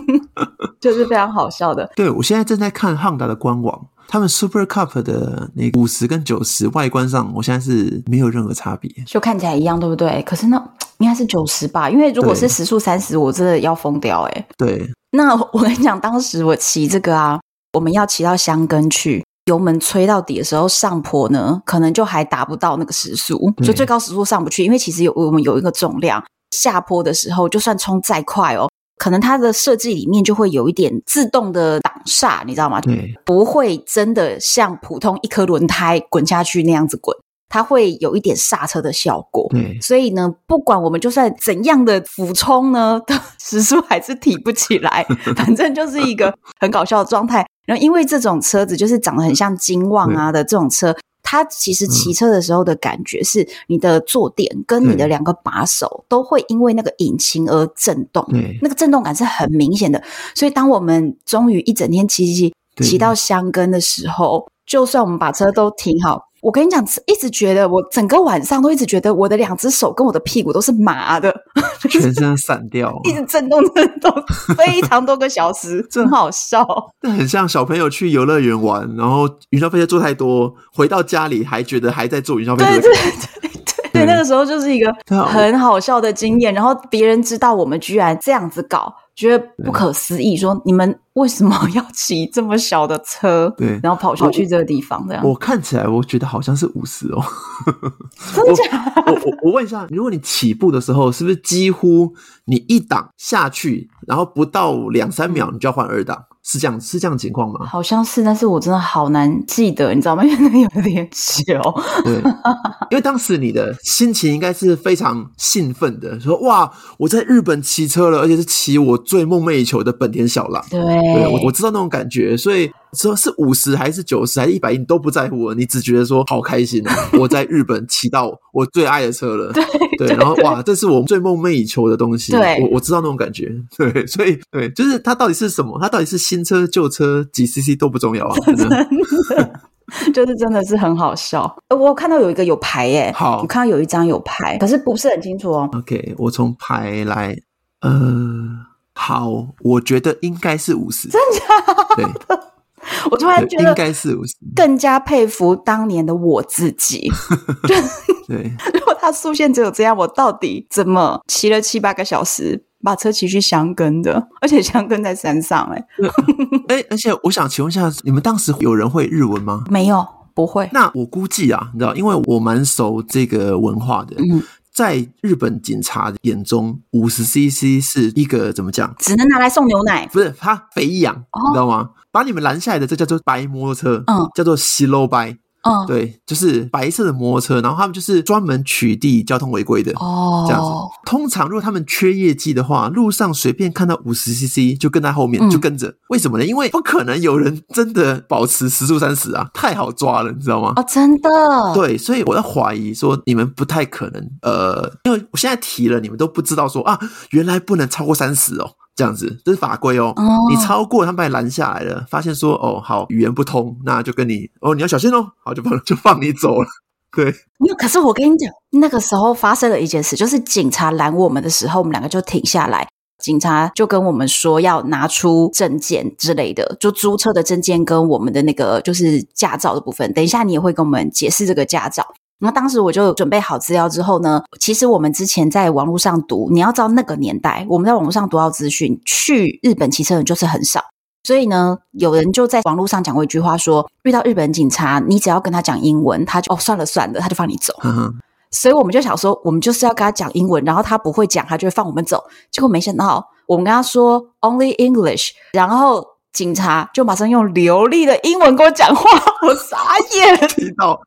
[SPEAKER 1] 就是非常好笑的。
[SPEAKER 2] 对，我现在正在看 Honda 的官网，他们 Super Cup 的那五十跟九十外观上，我现在是没有任何差别，
[SPEAKER 1] 就看起来一样，对不对？可是那应该是九十吧，因为如果是时速三十，我真的要疯掉哎。
[SPEAKER 2] 对，
[SPEAKER 1] 那我跟你讲，当时我骑这个啊，我们要骑到香根去。油门吹到底的时候，上坡呢，可能就还达不到那个时速，就最高时速上不去。因为其实有我们有一个重量，下坡的时候，就算冲再快哦，可能它的设计里面就会有一点自动的挡煞，你知道吗？
[SPEAKER 2] 对，
[SPEAKER 1] 不会真的像普通一颗轮胎滚下去那样子滚，它会有一点刹车的效果。
[SPEAKER 2] 对，
[SPEAKER 1] 所以呢，不管我们就算怎样的俯冲呢，时速还是提不起来，反正就是一个很搞笑的状态。然后，因为这种车子就是长得很像金旺啊的这种车，它其实骑车的时候的感觉是，你的坐垫跟你的两个把手都会因为那个引擎而震动，那个震动感是很明显的。所以，当我们终于一整天骑骑骑骑到箱根的时候，就算我们把车都停好。我跟你讲，一直觉得我整个晚上都一直觉得我的两只手跟我的屁股都是麻的，
[SPEAKER 2] 全身散掉，
[SPEAKER 1] 一直震动震动，非常多个小时，真好笑。
[SPEAKER 2] 这很像小朋友去游乐园玩，然后云霄飞车坐太多，回到家里还觉得还在坐云霄飞车。对对对对，那个时候就是一个很好笑的经验。然后别人知道我们居然这样子搞。觉得不可思议，说你们为什么要骑这么小的车？对，
[SPEAKER 1] 然后跑出去这个地方，这样。
[SPEAKER 2] 我看起来，我觉得好像是五十哦。
[SPEAKER 1] 真的假的？
[SPEAKER 2] 我我我问一下，如果你起步的时候，是不是几乎你一档下去，然后不到两三秒，你就要换二档？是这样，是这样情况吗？
[SPEAKER 1] 好像是，但是我真的好难记得，你知道吗？因为有点久。
[SPEAKER 2] 对，因为当时你的心情应该是非常兴奋的，说哇，我在日本骑车了，而且是骑我最梦寐以求的本田小狼。
[SPEAKER 1] 对，
[SPEAKER 2] 对我我知道那种感觉，所以说是五十还是九十还是一百一，你都不在乎了，你只觉得说好开心啊！我在日本骑到我最爱的车了。对，对，然后哇，这是我最梦寐以求的东西。对，我我知道那种感觉。对，所以对，就是它到底是什么？它到底是新车、旧车、几 CC 都不重要啊，真的，
[SPEAKER 1] 就是真的是很好笑。我看到有一个有牌耶，
[SPEAKER 2] 好，
[SPEAKER 1] 我看到有一张有牌，可是不是很清楚哦。
[SPEAKER 2] OK，我从牌来，呃，好，我觉得应该是五十，
[SPEAKER 1] 真的？
[SPEAKER 2] 对，
[SPEAKER 1] 我突然觉得
[SPEAKER 2] 应该是，
[SPEAKER 1] 更加佩服当年的我自己。
[SPEAKER 2] 对，
[SPEAKER 1] 如果他速限只有这样，我到底怎么骑了七八个小时？把车骑去箱根的，而且箱根在山上，欸，
[SPEAKER 2] 哎，哎，而且我想请问一下，你们当时有人会日文吗？
[SPEAKER 1] 没有，不会。
[SPEAKER 2] 那我估计啊，你知道，因为我蛮熟这个文化的，嗯，在日本警察眼中，五十 CC 是一个怎么讲？
[SPEAKER 1] 只能拿来送牛奶，
[SPEAKER 2] 不是？它肥羊，哦，你知道吗？把你们拦下来的这叫做白摩托车，嗯，叫做西露白。嗯，oh. 对，就是白色的摩托车，然后他们就是专门取缔交通违规的哦，oh. 这样子。通常如果他们缺业绩的话，路上随便看到五十 CC 就跟在后面，嗯、就跟着。为什么呢？因为不可能有人真的保持时速三十啊，太好抓了，你知道吗？哦，oh,
[SPEAKER 1] 真的。
[SPEAKER 2] 对，所以我在怀疑说你们不太可能，呃，因为我现在提了，你们都不知道说啊，原来不能超过三十哦。这样子，这是法规哦。Oh. 你超过，他们把你拦下来了，发现说，哦，好，语言不通，那就跟你，哦，你要小心哦，好，就放 就放你走了。对，
[SPEAKER 1] 没有。可是我跟你讲，那个时候发生了一件事，就是警察拦我们的时候，我们两个就停下来，警察就跟我们说要拿出证件之类的，就租车的证件跟我们的那个就是驾照的部分。等一下你也会跟我们解释这个驾照。那当时我就准备好资料之后呢，其实我们之前在网络上读，你要知道那个年代，我们在网络上读到资讯，去日本骑车人就是很少，所以呢，有人就在网络上讲过一句话说，遇到日本警察，你只要跟他讲英文，他就哦算了算了，他就放你走。所以我们就想说，我们就是要跟他讲英文，然后他不会讲，他就会放我们走。结果没想到，我们跟他说 Only English，然后。警察就马上用流利的英文跟我讲话，我傻眼，
[SPEAKER 2] 踢到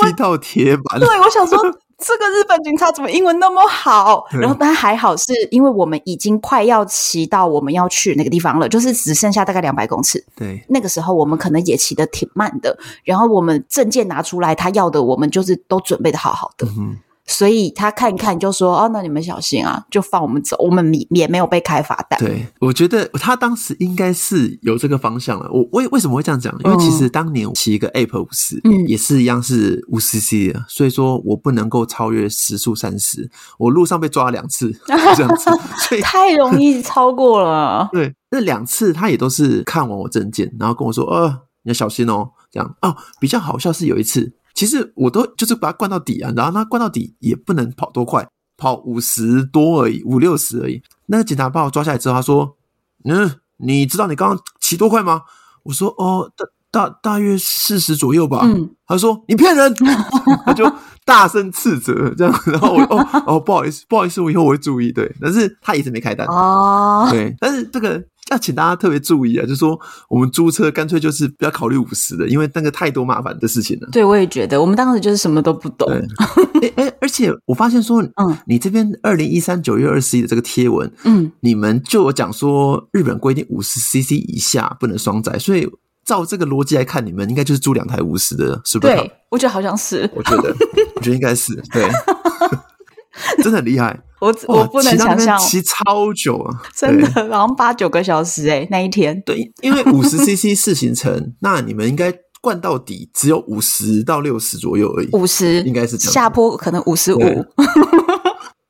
[SPEAKER 2] 踢到铁板。
[SPEAKER 1] 对，我想说 这个日本警察怎么英文那么好？然后但还好是因为我们已经快要骑到我们要去那个地方了，就是只剩下大概两百公尺。
[SPEAKER 2] 对，
[SPEAKER 1] 那个时候我们可能也骑得挺慢的。然后我们证件拿出来，他要的我们就是都准备的好好的。嗯所以他看一看就说：“哦，那你们小心啊，就放我们走。我们也也没有被开罚单。”
[SPEAKER 2] 对，我觉得他当时应该是有这个方向了。我为为什么会这样讲？因为其实当年骑一个 Ape 五十，嗯，也是一样是五十 CC 的，所以说我不能够超越时速三十。我路上被抓了两次，这样子，所以
[SPEAKER 1] 太容易超过了。
[SPEAKER 2] 对，那两次他也都是看完我证件，然后跟我说：“呃，你要小心哦。”这样哦，比较好笑是有一次。其实我都就是把它灌到底啊，然后它灌到底也不能跑多快，跑五十多而已，五六十而已。那个警察把我抓下来之后，他说：“嗯，你知道你刚刚骑多快吗？”我说：“哦，大大大约四十左右吧。”嗯，他说：“你骗人！” 他就大声斥责这样，然后我 哦哦，不好意思，不好意思，我以后我会注意。对，但是他一直没开单哦。对，但是这个。要请大家特别注意啊，就是说我们租车干脆就是不要考虑五十的，因为那个太多麻烦的事情了。
[SPEAKER 1] 对，我也觉得，我们当时就是什么都不懂。
[SPEAKER 2] 哎哎，而且我发现说，嗯，你这边二零一三九月二十一的这个贴文，嗯，你们就有讲说日本规定五十 CC 以下不能双载，所以照这个逻辑来看，你们应该就是租两台五十的，是不是？
[SPEAKER 1] 对，我觉得好像是，
[SPEAKER 2] 我觉得，我觉得应该是，对。真的很厉害，
[SPEAKER 1] 我我不能想象
[SPEAKER 2] 骑超久啊，
[SPEAKER 1] 真的，好像八九个小时哎，那一天。
[SPEAKER 2] 对，因为五十 CC 四行程，那你们应该灌到底只有五十到六十左右而已，
[SPEAKER 1] 五十
[SPEAKER 2] 应该是这样，
[SPEAKER 1] 下坡可能五十五。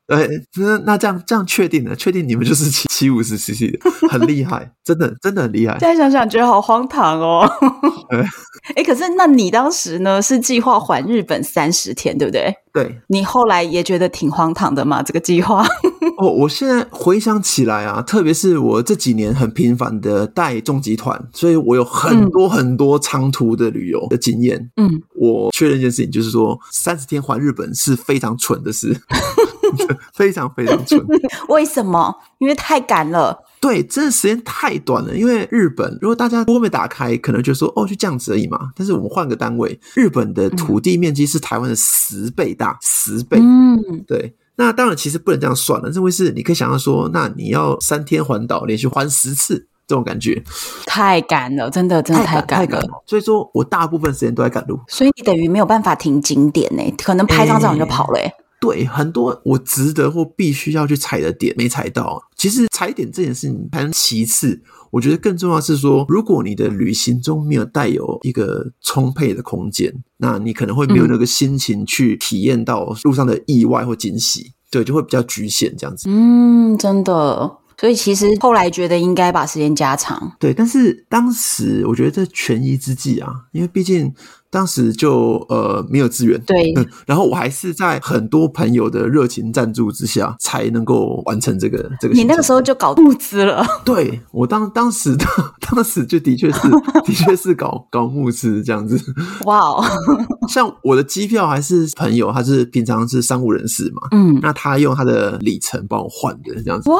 [SPEAKER 2] 对，那那这样这样确定了，确定你们就是七七五十 CC 的，很厉害，真的真的很厉害。
[SPEAKER 1] 现在想想觉得好荒唐哦。哎，可是那你当时呢是计划环日本三十天，对不对？
[SPEAKER 2] 对。你
[SPEAKER 1] 后来也觉得挺荒唐的嘛？这个计划？
[SPEAKER 2] 哦，我现在回想起来啊，特别是我这几年很频繁的带重集团，所以我有很多很多长途的旅游的经验。嗯，我确认一件事情，就是说三十天环日本是非常蠢的事。非常非常蠢。
[SPEAKER 1] 为什么？因为太赶了。
[SPEAKER 2] 对，真的时间太短了。因为日本，如果大家都没打开，可能就说哦，就这样子而已嘛。但是我们换个单位，日本的土地面积是台湾的十倍大，十倍。嗯，对。那当然，其实不能这样算了。认为是你可以想象说，那你要三天环岛，连续环十次，这种感觉
[SPEAKER 1] 太赶了，真的，真的太赶了。
[SPEAKER 2] 所以说我大部分时间都在赶路，
[SPEAKER 1] 所以你等于没有办法停景点呢，可能拍张照你就跑了。欸
[SPEAKER 2] 对，很多我值得或必须要去踩的点没踩到。其实踩点这件事情排其次，我觉得更重要是说，如果你的旅行中没有带有一个充沛的空间，那你可能会没有那个心情去体验到路上的意外或惊喜。嗯、对，就会比较局限这样子。
[SPEAKER 1] 嗯，真的。所以其实后来觉得应该把时间加长。
[SPEAKER 2] 对，但是当时我觉得这权宜之计啊，因为毕竟。当时就呃没有资源，
[SPEAKER 1] 对、嗯，
[SPEAKER 2] 然后我还是在很多朋友的热情赞助之下，才能够完成这个这个。
[SPEAKER 1] 你那个时候就搞物资了？
[SPEAKER 2] 对，我当当时的 当时就的确是的确是搞搞物资这样子。哇哦，像我的机票还是朋友，他是平常是商务人士嘛，嗯，那他用他的里程帮我换的这样子。
[SPEAKER 1] 哇，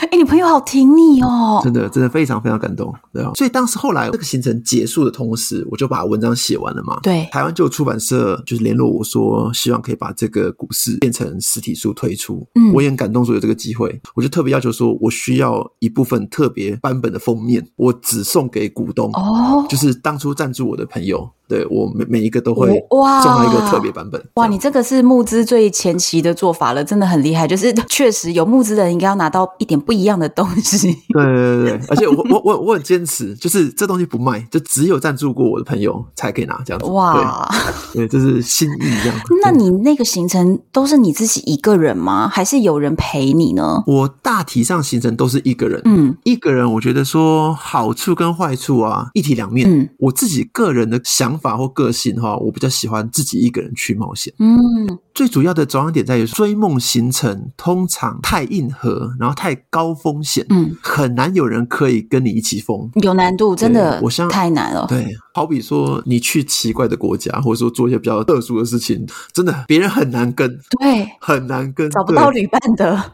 [SPEAKER 1] 哎、欸，你朋友好挺你哦，
[SPEAKER 2] 真的真的非常非常感动，对啊。所以当时后来这个行程结束的同时，我就把文章写完了。
[SPEAKER 1] 对，
[SPEAKER 2] 台湾就有出版社就是联络我说，希望可以把这个股市变成实体书推出。嗯，我也很感动，说有这个机会，我就特别要求说，我需要一部分特别版本的封面，我只送给股东哦，就是当初赞助我的朋友。对，我每每一个都会哇，送一个特别版本哇，
[SPEAKER 1] 哇！你这个是募资最前期的做法了，真的很厉害。就是确实有募资的人应该要拿到一点不一样的东西。
[SPEAKER 2] 对对对，而且我我我我很坚持，就是这东西不卖，就只有赞助过我的朋友才可以拿这样子。哇，对，对，这是心意这样。
[SPEAKER 1] 那你那个行程都是你自己一个人吗？还是有人陪你呢？
[SPEAKER 2] 我大体上行程都是一个人。嗯，一个人，我觉得说好处跟坏处啊，一体两面。嗯，我自己个人的想。法或个性哈，我比较喜欢自己一个人去冒险。嗯，最主要的着眼点在于追梦行程通常太硬核，然后太高风险，嗯，很难有人可以跟你一起疯，
[SPEAKER 1] 有难度，真的，我想太难了。
[SPEAKER 2] 对，好比说你去奇怪的国家，或者说做一些比较特殊的事情，真的别人很难跟，
[SPEAKER 1] 对，
[SPEAKER 2] 很难跟，
[SPEAKER 1] 找不到旅伴的。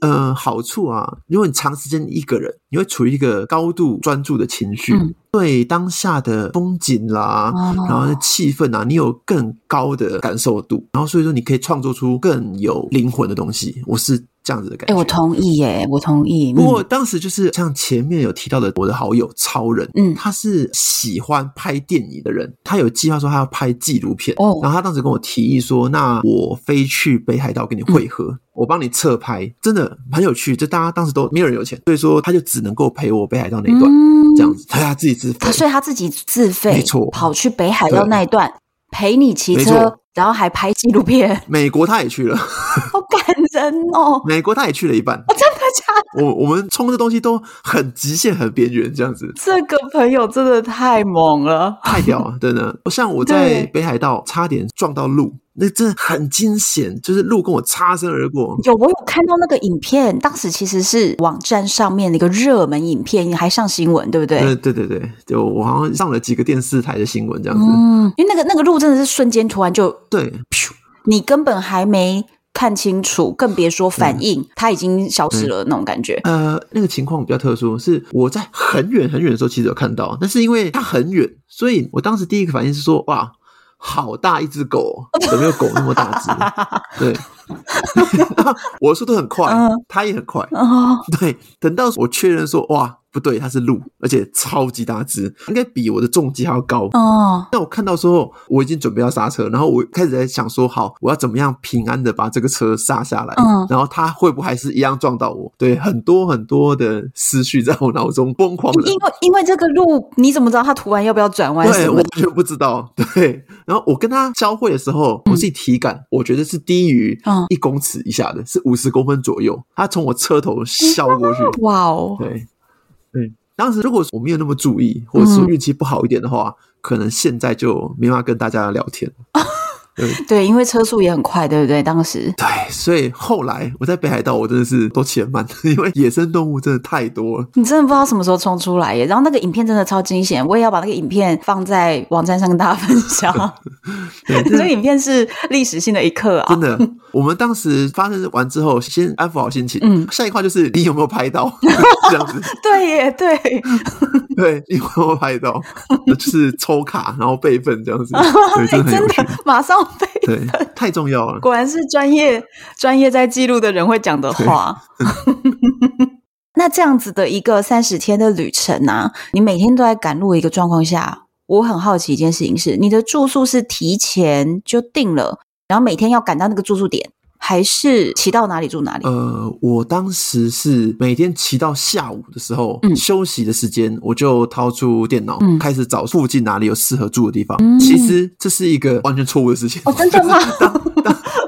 [SPEAKER 2] 嗯、呃，好处啊，如果你长时间一个人，你会处于一个高度专注的情绪。嗯对当下的风景啦，然后气氛啊，你有更高的感受度，然后所以说你可以创作出更有灵魂的东西。我是这样子的感觉。哎，
[SPEAKER 1] 我同意耶，我同意。
[SPEAKER 2] 不过当时就是像前面有提到的，我的好友超人，嗯，他是喜欢拍电影的人，他有计划说他要拍纪录片，哦，然后他当时跟我提议说，那我飞去北海道跟你会合。嗯我帮你侧拍，真的很有趣。就大家当时都没有人有钱，所以说他就只能够陪我北海道那一段，嗯、这样子。他自己自费，
[SPEAKER 1] 所以他自己自费，
[SPEAKER 2] 没错，
[SPEAKER 1] 跑去北海道那一段陪你骑车，然后还拍纪录片。
[SPEAKER 2] 美国他也去了，
[SPEAKER 1] 好感人哦。
[SPEAKER 2] 美国他也去了一半，
[SPEAKER 1] 真的 假的？
[SPEAKER 2] 我我们冲的东西都很极限、很边缘，这样子。
[SPEAKER 1] 这个朋友真的太猛了，
[SPEAKER 2] 太屌了，真的。像我在北海道差点撞到鹿。那真的很惊险，就是鹿跟我擦身而过。
[SPEAKER 1] 有，我有看到那个影片，当时其实是网站上面的一个热门影片，还上新闻，对不对？
[SPEAKER 2] 对对对对，就我好像上了几个电视台的新闻这样子。
[SPEAKER 1] 嗯，因为那个那个路真的是瞬间突然就
[SPEAKER 2] 对，
[SPEAKER 1] 你根本还没看清楚，更别说反应，它已经消失了那种感觉。
[SPEAKER 2] 呃，那个情况比较特殊，是我在很远很远的时候其实有看到，但是因为它很远，所以我当时第一个反应是说，哇。好大一只狗，有没有狗那么大只？对，我的速度很快，它也很快。对，等到我确认说，哇。不对，它是鹿，而且超级大只，应该比我的重机还要高。哦，那我看到之后，我已经准备要刹车，然后我开始在想说，好，我要怎么样平安的把这个车刹下来？嗯，然后它会不会还是一样撞到我？对，很多很多的思绪在我脑中疯狂的。
[SPEAKER 1] 因为因为这个路，你怎么知道它突然要不要转弯？
[SPEAKER 2] 对，我完全不知道。对，然后我跟他交汇的时候，我自己体感，我觉得是低于一公尺以下的，是五十公分左右。他从我车头削过去，
[SPEAKER 1] 哇哦，
[SPEAKER 2] 对。对，当时如果我没有那么注意，或者说运气不好一点的话，嗯、可能现在就没法跟大家聊天。对，
[SPEAKER 1] 对，因为车速也很快，对不对？当时
[SPEAKER 2] 对，所以后来我在北海道，我真的是都骑慢，因为野生动物真的太多了。
[SPEAKER 1] 你真的不知道什么时候冲出来耶！然后那个影片真的超惊险，我也要把那个影片放在网站上跟大家分享。对，这个影片是历史性的一刻啊！
[SPEAKER 2] 真的，我们当时发生完之后，先安抚好心情。嗯，下一块就是你有没有拍到 这样子？
[SPEAKER 1] 对耶，对，
[SPEAKER 2] 对，你有没有拍到？就是抽卡，然后备份这样子。对，真的。
[SPEAKER 1] 马上
[SPEAKER 2] 对，太重要了。
[SPEAKER 1] 果然是专业专业在记录的人会讲的话。那这样子的一个三十天的旅程啊，你每天都在赶路的一个状况下，我很好奇一件事情是，你的住宿是提前就定了，然后每天要赶到那个住宿点。还是骑到哪里住哪里？
[SPEAKER 2] 呃，我当时是每天骑到下午的时候，嗯、休息的时间，我就掏出电脑，嗯、开始找附近哪里有适合住的地方。嗯、其实这是一个完全错误的事情。
[SPEAKER 1] 哦，真的吗？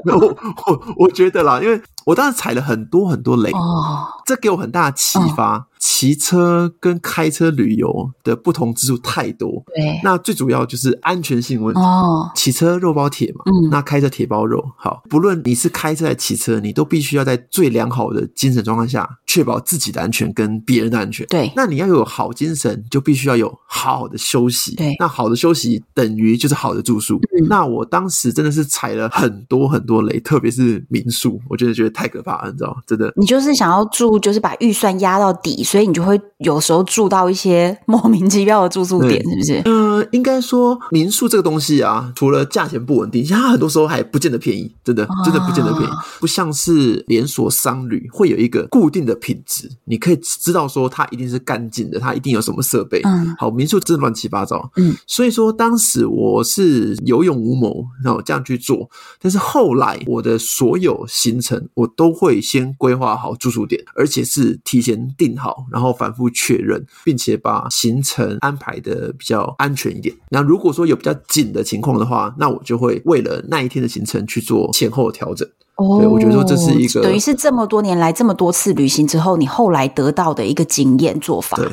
[SPEAKER 2] 我我我觉得啦，因为我当时踩了很多很多雷，哦，这给我很大的启发。哦骑车跟开车旅游的不同之处太多，
[SPEAKER 1] 对，
[SPEAKER 2] 那最主要就是安全性问题。
[SPEAKER 1] 哦，
[SPEAKER 2] 骑车肉包铁嘛，嗯，那开车铁包肉。好，不论你是开车还是骑车，你都必须要在最良好的精神状况下，确保自己的安全跟别人的安全。
[SPEAKER 1] 对，
[SPEAKER 2] 那你要有好精神，就必须要有好好的休息。
[SPEAKER 1] 对，
[SPEAKER 2] 那好的休息等于就是好的住宿。嗯，那我当时真的是踩了很多很多雷，特别是民宿，我觉得觉得太可怕了，你知道吗？真的。
[SPEAKER 1] 你就是想要住，就是把预算压到底。所以你就会有时候住到一些莫名其妙的住宿点，是不是？
[SPEAKER 2] 呃，应该说民宿这个东西啊，除了价钱不稳定，其实它很多时候还不见得便宜，真的，真的不见得便宜。啊、不像是连锁商旅会有一个固定的品质，你可以知道说它一定是干净的，它一定有什么设备。嗯，好，民宿真的乱七八糟。嗯，所以说当时我是有勇无谋，然后这样去做。但是后来我的所有行程，我都会先规划好住宿点，而且是提前订好。然后反复确认，并且把行程安排的比较安全一点。那如果说有比较紧的情况的话，那我就会为了那一天的行程去做前后的调整。哦，对，我觉得说这是一个，
[SPEAKER 1] 等于是这么多年来这么多次旅行之后，你后来得到的一个经验做法。
[SPEAKER 2] 对，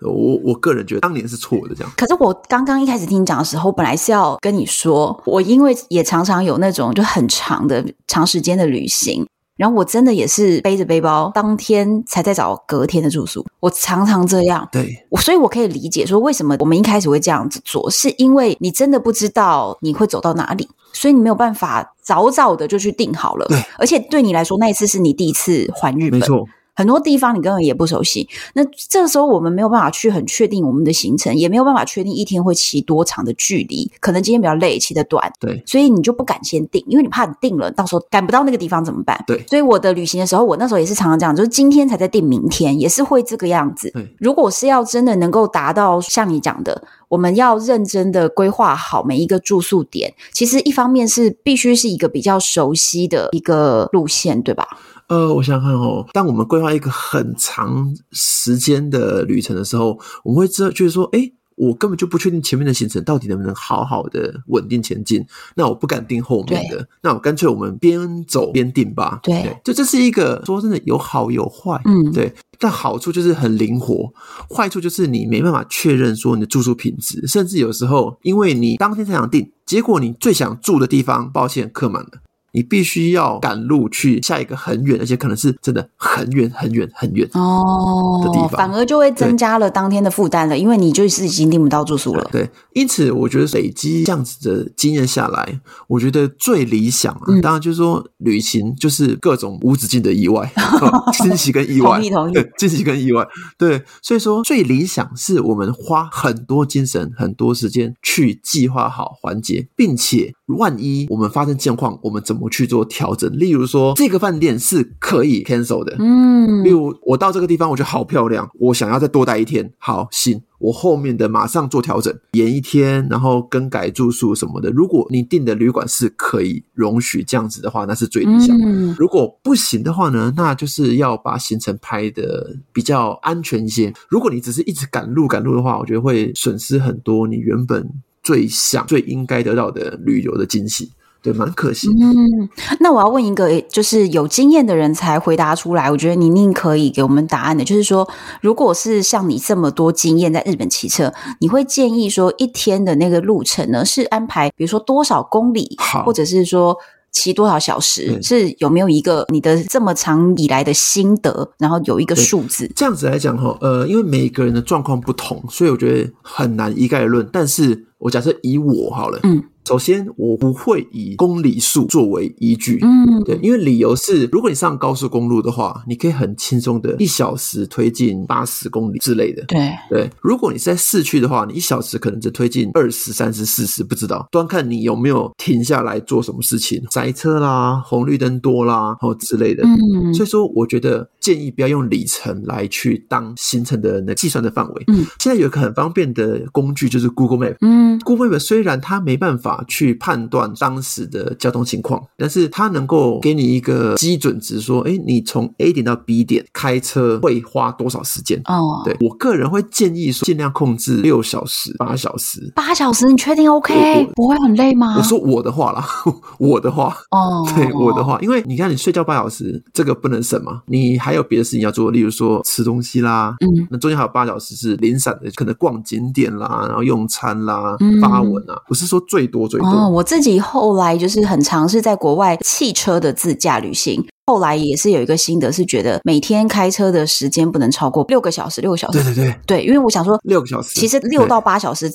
[SPEAKER 2] 我我个人觉得当年是错的，这样。
[SPEAKER 1] 可是我刚刚一开始听你讲的时候，本来是要跟你说，我因为也常常有那种就很长的长时间的旅行。然后我真的也是背着背包，当天才在找隔天的住宿。我常常这样，
[SPEAKER 2] 对，我
[SPEAKER 1] 所以我可以理解说为什么我们一开始会这样子做，是因为你真的不知道你会走到哪里，所以你没有办法早早的就去定好了。
[SPEAKER 2] 对，
[SPEAKER 1] 而且对你来说，那一次是你第一次环日本，
[SPEAKER 2] 没错。
[SPEAKER 1] 很多地方你根本也不熟悉，那这个时候我们没有办法去很确定我们的行程，也没有办法确定一天会骑多长的距离，可能今天比较累，骑得短，
[SPEAKER 2] 对，
[SPEAKER 1] 所以你就不敢先定，因为你怕你定了，到时候赶不到那个地方怎么办？
[SPEAKER 2] 对，所
[SPEAKER 1] 以我的旅行的时候，我那时候也是常常这样，就是今天才在定明天，也是会这个样子。
[SPEAKER 2] 对，
[SPEAKER 1] 如果是要真的能够达到像你讲的，我们要认真的规划好每一个住宿点，其实一方面是必须是一个比较熟悉的一个路线，对吧？
[SPEAKER 2] 呃，我想想看哦，当我们规划一个很长时间的旅程的时候，我们会知道，就是说，哎，我根本就不确定前面的行程到底能不能好好的稳定前进，那我不敢定后面的，那我干脆我们边走边定吧。
[SPEAKER 1] 对，
[SPEAKER 2] 对，就这是一个说真的有好有坏，嗯，对。但好处就是很灵活，坏处就是你没办法确认说你的住宿品质，甚至有时候因为你当天才想定，结果你最想住的地方，抱歉，客满了。你必须要赶路去下一个很远，而且可能是真的很远、很远、很远哦的地方，
[SPEAKER 1] 反而就会增加了当天的负担了，因为你就是已经订不到住宿了。
[SPEAKER 2] 对，因此我觉得累积这样子的经验下来，我觉得最理想啊，嗯、当然就是说旅行就是各种无止境的意外 惊喜跟意外，
[SPEAKER 1] 同意同意，
[SPEAKER 2] 惊喜跟意外。对，所以说最理想是我们花很多精神、很多时间去计划好环节，并且万一我们发生状况，我们怎么去做调整，例如说这个饭店是可以 cancel 的，嗯，例如我到这个地方我觉得好漂亮，我想要再多待一天，好，行，我后面的马上做调整，延一天，然后更改住宿什么的。如果你订的旅馆是可以容许这样子的话，那是最理想。嗯，如果不行的话呢，那就是要把行程拍得比较安全一些。如果你只是一直赶路赶路的话，我觉得会损失很多你原本最想最应该得到的旅游的惊喜。对，蛮可惜。
[SPEAKER 1] 嗯，那我要问一个，就是有经验的人才回答出来。我觉得你宁可以给我们答案的，就是说，如果是像你这么多经验在日本骑车，你会建议说一天的那个路程呢，是安排比如说多少公里，或者是说骑多少小时，
[SPEAKER 2] 对
[SPEAKER 1] 是有没有一个你的这么长以来的心得，然后有一个数字？
[SPEAKER 2] 这样子来讲哈，呃，因为每个人的状况不同，所以我觉得很难一概而论。但是我假设以我好了，嗯。首先，我不会以公里数作为依据，嗯，对，因为理由是，如果你上高速公路的话，你可以很轻松的一小时推进八十公里之类的，
[SPEAKER 1] 对
[SPEAKER 2] 对。如果你是在市区的话，你一小时可能只推进二十、三十、四十，不知道，端看你有没有停下来做什么事情，塞车啦、红绿灯多啦，或之类的，嗯。所以说，我觉得建议不要用里程来去当行程的那计算的范围。嗯，现在有一个很方便的工具就是 Google Map，嗯，Google Map 虽然它没办法。去判断当时的交通情况，但是它能够给你一个基准值，说，哎，你从 A 点到 B 点开车会花多少时间？哦，对，我个人会建议说，尽量控制六小时、八小时。
[SPEAKER 1] 八小时，你确定 OK？不会很累吗？
[SPEAKER 2] 我说我的话啦，我的话，哦，对，我的话，因为你看，你睡觉八小时，这个不能省嘛，你还有别的事情要做，例如说吃东西啦，嗯，那中间还有八小时是零散的，可能逛景点啦，然后用餐啦，嗯、发文啊，不是说最多。
[SPEAKER 1] 哦，我自己后来就是很尝试在国外汽车的自驾旅行，后来也是有一个心得，是觉得每天开车的时间不能超过六个小时，六个小时。
[SPEAKER 2] 对对对，
[SPEAKER 1] 对，因为我想说
[SPEAKER 2] 六个小时，
[SPEAKER 1] 其实六到八小时。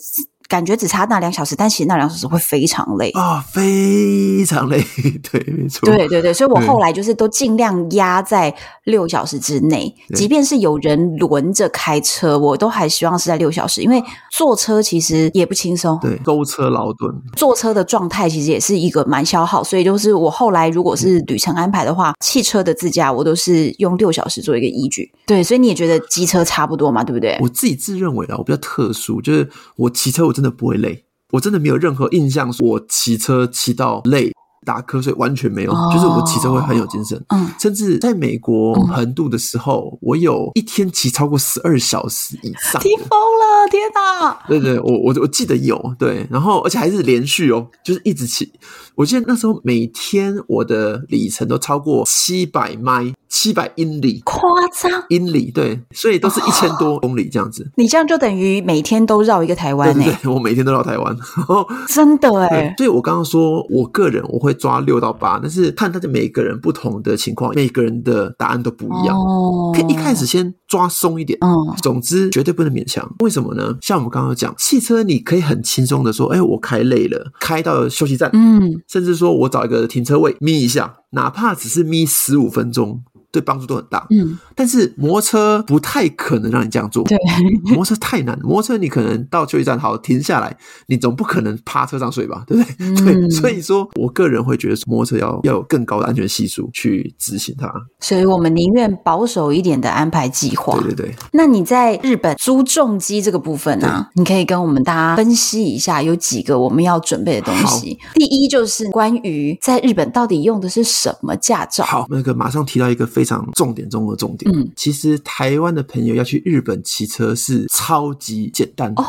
[SPEAKER 1] 感觉只差那两小时，但其实那两小时会非常累
[SPEAKER 2] 啊、哦，非常累。对，没错。
[SPEAKER 1] 对对对，所以我后来就是都尽量压在六小时之内，即便是有人轮着开车，我都还希望是在六小时，因为坐车其实也不轻松。
[SPEAKER 2] 对，舟车劳顿，
[SPEAKER 1] 坐车的状态其实也是一个蛮消耗，所以就是我后来如果是旅程安排的话，汽车的自驾我都是用六小时做一个依据。对，所以你也觉得机车差不多嘛？对不对？
[SPEAKER 2] 我自己自认为啊，我比较特殊，就是我骑车我。真的不会累，我真的没有任何印象，我骑车骑到累。打瞌睡完全没有，哦、就是我骑车会很有精神。嗯，甚至在美国横渡的时候，嗯、我有一天骑超过十二小时以上，
[SPEAKER 1] 骑疯了！天哪！
[SPEAKER 2] 对对，我我我记得有对，然后而且还是连续哦，就是一直骑。我记得那时候每天我的里程都超过七百迈，七百英里，
[SPEAKER 1] 夸张
[SPEAKER 2] 英里对，所以都是一千多公里这样子。哦、
[SPEAKER 1] 你这样就等于每天都绕一个台湾呢？
[SPEAKER 2] 对，对，我每天都绕台湾，
[SPEAKER 1] 真的哎。
[SPEAKER 2] 所以我刚刚说我个人我会。抓六到八，但是看他的每个人不同的情况，每个人的答案都不一样。哦，可以一开始先抓松一点。总之绝对不能勉强。为什么呢？像我们刚刚讲，汽车你可以很轻松的说，哎，我开累了，开到休息站。嗯，甚至说我找一个停车位眯一下，哪怕只是眯十五分钟。对帮助都很大，嗯，但是摩托车不太可能让你这样做，对，摩托车太难，摩托车你可能到休息站好停下来，你总不可能趴车上睡吧，对不对？嗯、对，所以说我个人会觉得摩托车要要有更高的安全系数去执行它，
[SPEAKER 1] 所以我们宁愿保守一点的安排计划。
[SPEAKER 2] 对对对，
[SPEAKER 1] 那你在日本租重机这个部分呢、啊，你可以跟我们大家分析一下有几个我们要准备的东西。第一就是关于在日本到底用的是什么驾照？
[SPEAKER 2] 好，那个马上提到一个非。常重点中的重点。嗯，其实台湾的朋友要去日本骑车是超级简单哦，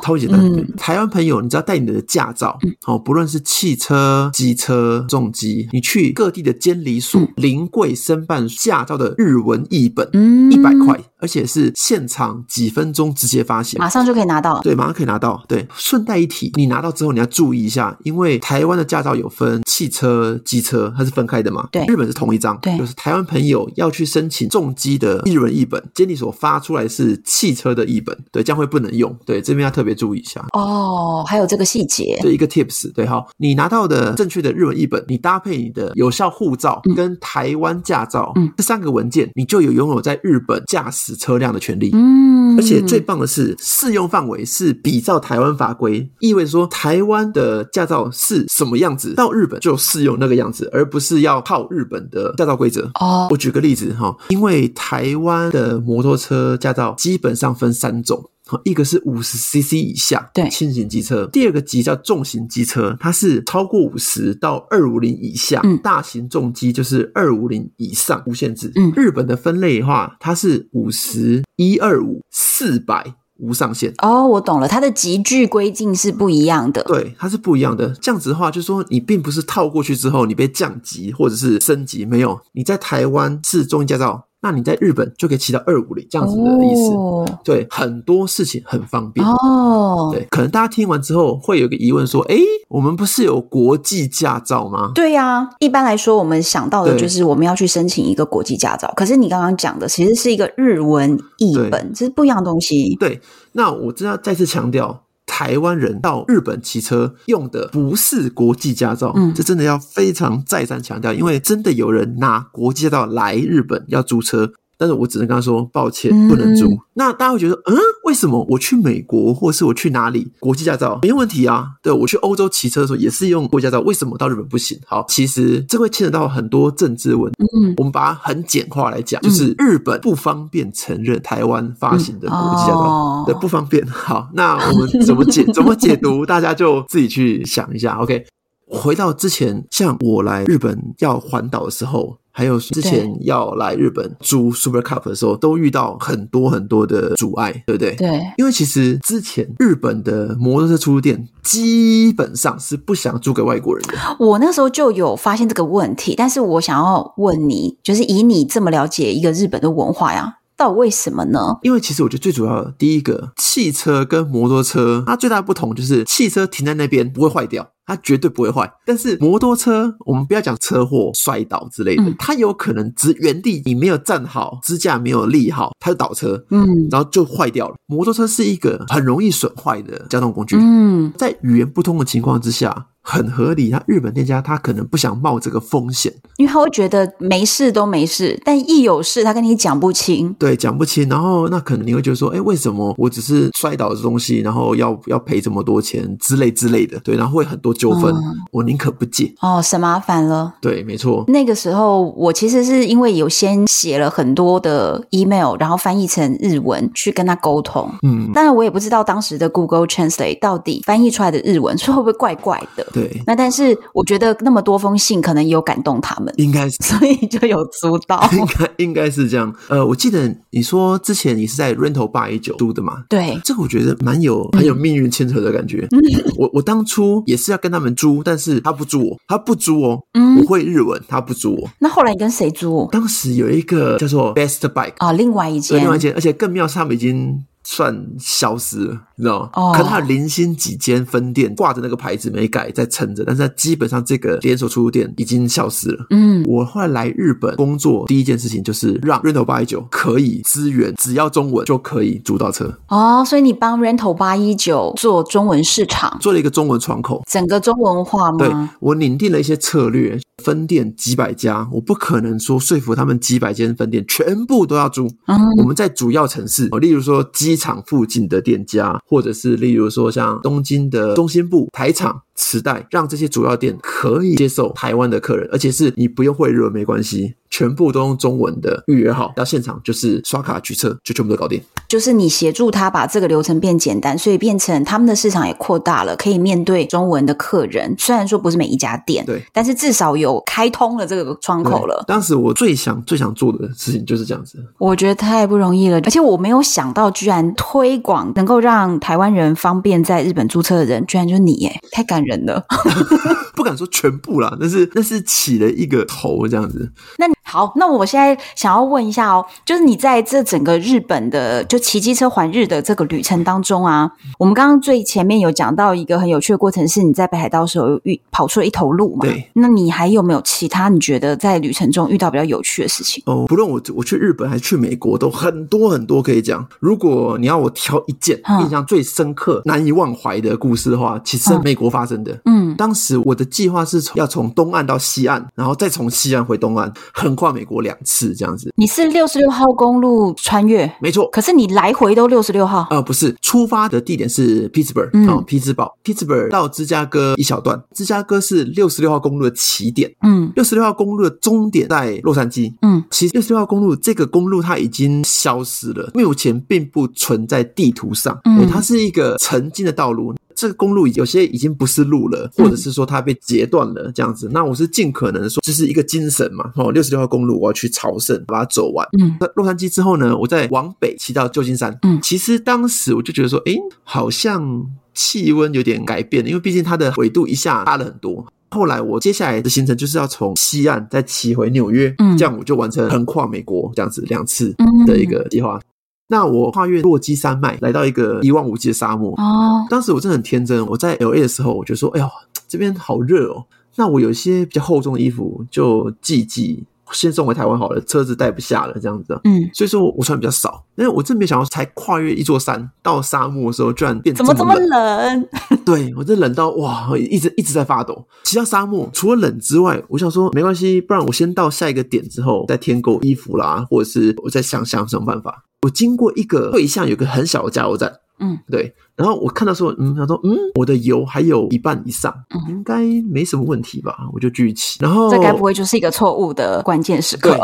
[SPEAKER 2] 超级简单。嗯、台湾朋友，你只要带你的驾照，哦、嗯，不论是汽车、机车、重机，你去各地的监理署临柜申办驾照的日文译本，嗯，一百块，而且是现场几分钟直接发行，
[SPEAKER 1] 马上就可以拿到。
[SPEAKER 2] 对，马上可以拿到。对，顺带一提，你拿到之后你要注意一下，因为台湾的驾照有分汽车、机车，它是分开的嘛？
[SPEAKER 1] 对，
[SPEAKER 2] 日本是同一张。对，就是台湾朋友。要去申请重机的日文译本，监理所发出来是汽车的译本，对，将会不能用，对，这边要特别注意一下。
[SPEAKER 1] 哦，还有这个细节，
[SPEAKER 2] 对，一个 tips，对，好，你拿到的正确的日文译本，你搭配你的有效护照跟台湾驾照，嗯，这三个文件，你就有拥有在日本驾驶车辆的权利。嗯，而且最棒的是，适用范围是比照台湾法规，意味着说台湾的驾照是什么样子，到日本就适用那个样子，而不是要靠日本的驾照规则。哦，我举。个例子哈，因为台湾的摩托车驾照基本上分三种，一个是五十 CC 以下，对，轻型机车；第二个级叫重型机车，它是超过五十到二五零以下，嗯，大型重机就是二五零以上无限制。嗯，日本的分类的话，它是五十一二五四百无上限。
[SPEAKER 1] 哦，我懂了，它的集聚规定是不一样的。
[SPEAKER 2] 对，它是不一样的。这样子的话，就是说你并不是套过去之后你被降级或者是升级，没有，你在台湾是中医驾照。那你在日本就可以骑到二五零这样子的意思，哦、对，很多事情很方便哦。对，可能大家听完之后会有个疑问说：“哎，我们不是有国际驾照吗？”
[SPEAKER 1] 对呀、啊，一般来说我们想到的就是我们要去申请一个国际驾照，可是你刚刚讲的其实是一个日文译本，这是不一样的东西。
[SPEAKER 2] 对，那我真要再次强调。台湾人到日本骑车用的不是国际驾照，嗯，这真的要非常再三强调，因为真的有人拿国际驾照来日本要租车。但是我只能跟他说抱歉，不能租。嗯、那大家会觉得，嗯，为什么我去美国或是我去哪里，国际驾照没问题啊？对，我去欧洲骑车的时候也是用国际驾照，为什么到日本不行？好，其实这会牵扯到很多政治问题。嗯，我们把它很简化来讲，就是日本不方便承认台湾发行的国际驾照对不方便。好，那我们怎么解 怎么解读？大家就自己去想一下。OK，回到之前，像我来日本要环岛的时候。还有之前要来日本租 Super Cup 的时候，都遇到很多很多的阻碍，对不对？
[SPEAKER 1] 对，
[SPEAKER 2] 因为其实之前日本的摩托车出租店基本上是不想租给外国人的。
[SPEAKER 1] 我那时候就有发现这个问题，但是我想要问你，就是以你这么了解一个日本的文化呀，到底为什么呢？
[SPEAKER 2] 因为其实我觉得最主要的第一个，汽车跟摩托车它最大的不同就是汽车停在那边不会坏掉。它绝对不会坏，但是摩托车，我们不要讲车祸、摔倒之类的，嗯、它有可能只原地你没有站好，支架没有立好，它就倒车，嗯，然后就坏掉了。摩托车是一个很容易损坏的交通工具，嗯，在语言不通的情况之下。很合理，他日本店家他可能不想冒这个风险，
[SPEAKER 1] 因为他会觉得没事都没事，但一有事他跟你讲不清，
[SPEAKER 2] 对，讲不清，然后那可能你会觉得说，哎，为什么我只是摔倒的东西，然后要要赔这么多钱之类之类的，对，然后会很多纠纷，嗯、我宁可不借，
[SPEAKER 1] 哦，省麻烦了，
[SPEAKER 2] 对，没错，
[SPEAKER 1] 那个时候我其实是因为有先写了很多的 email，然后翻译成日文去跟他沟通，嗯，当然我也不知道当时的 Google Translate 到底翻译出来的日文是会不会怪怪的。
[SPEAKER 2] 对，
[SPEAKER 1] 那但是我觉得那么多封信可能有感动他们，
[SPEAKER 2] 应该是，
[SPEAKER 1] 所以就有租到，
[SPEAKER 2] 应该应该是这样。呃，我记得你说之前你是在 Rental 819租的嘛？
[SPEAKER 1] 对，这
[SPEAKER 2] 个我觉得蛮有很有命运牵扯的感觉。嗯、我我当初也是要跟他们租，但是他不租我，他不租哦。嗯，我会日文，他不租我。
[SPEAKER 1] 那后来你跟谁租？
[SPEAKER 2] 当时有一个叫做 Best Bike
[SPEAKER 1] 啊、哦，另外一间，
[SPEAKER 2] 另外一间，而且更妙是他们已经。算消失了，你知道吗？哦，可能它零星几间分店挂着那个牌子没改，在撑着，但是它基本上这个连锁出租店已经消失了。嗯，我后来来日本工作，第一件事情就是让 Rental 819可以支援，只要中文就可以租到车。
[SPEAKER 1] 哦，所以你帮 Rental 819做中文市场，
[SPEAKER 2] 做了一个中文窗口，
[SPEAKER 1] 整个中文化吗？
[SPEAKER 2] 对，我拟定了一些策略。分店几百家，我不可能说说服他们几百间分店全部都要租。嗯，我们在主要城市，例如说机场附近的店家，或者是例如说像东京的中心部、台场。磁带让这些主要店可以接受台湾的客人，而且是你不用会日文没关系，全部都用中文的预约好，到现场就是刷卡取车，就全部都搞定。
[SPEAKER 1] 就是你协助他把这个流程变简单，所以变成他们的市场也扩大了，可以面对中文的客人。虽然说不是每一家店，
[SPEAKER 2] 对，
[SPEAKER 1] 但是至少有开通了这个窗口了。
[SPEAKER 2] 当时我最想最想做的事情就是这样子，
[SPEAKER 1] 我觉得太不容易了，而且我没有想到，居然推广能够让台湾人方便在日本注册的人，居然就是你耶，太感人的。
[SPEAKER 2] 不敢说全部啦，但是那是起了一个头这样子。
[SPEAKER 1] 那好，那我现在想要问一下哦，就是你在这整个日本的就骑机车环日的这个旅程当中啊，我们刚刚最前面有讲到一个很有趣的过程，是你在北海道的时候遇跑出了一头鹿嘛？
[SPEAKER 2] 对。
[SPEAKER 1] 那你还有没有其他你觉得在旅程中遇到比较有趣的事情？
[SPEAKER 2] 哦，不论我我去日本还是去美国，都很多很多可以讲。如果你要我挑一件印象最深刻、嗯、难以忘怀的故事的话，其实是美国发生的。嗯。嗯，当时我的计划是从要从东岸到西岸，然后再从西岸回东岸，横跨美国两次这样子。
[SPEAKER 1] 你是六十六号公路穿越？
[SPEAKER 2] 没错。
[SPEAKER 1] 可是你来回都六十六号？
[SPEAKER 2] 呃，不是，出发的地点是匹兹堡，嗯，匹兹堡，匹兹堡到芝加哥一小段，芝加哥是六十六号公路的起点，嗯，六十六号公路的终点在洛杉矶，嗯，其实六十六号公路这个公路它已经消失了，目前并不存在地图上，嗯，它是一个曾经的道路。这个公路有些已经不是路了，或者是说它被截断了这样子。嗯、那我是尽可能说，这是一个精神嘛。哦，六十六号公路我要去朝圣，把它走完。嗯，那洛杉矶之后呢，我再往北骑到旧金山。嗯，其实当时我就觉得说，诶，好像气温有点改变了，因为毕竟它的纬度一下大了很多。后来我接下来的行程就是要从西岸再骑回纽约，嗯，这样我就完成横跨美国这样子两次的一个计划。那我跨越落基山脉，来到一个一望无际的沙漠。哦，当时我真的很天真，我在 LA 的时候，我就说：“哎呦，这边好热哦。”那我有一些比较厚重的衣服就寄寄。先送回台湾好了，车子带不下了，这样子。嗯，所以说我穿比较少，因为我真没想到，才跨越一座山到沙漠的时候，居然变
[SPEAKER 1] 怎么这么冷？
[SPEAKER 2] 对，我这冷到哇，一直一直在发抖。骑到沙漠，除了冷之外，我想说没关系，不然我先到下一个点之后再添购衣服啦，或者是我再想想什么办法。我经过一个对象有个很小的加油站。嗯，对。然后我看到说，嗯，他说，嗯，我的油还有一半以上，嗯，应该没什么问题吧？我就继续骑。然后
[SPEAKER 1] 这该不会就是一个错误的关键时刻？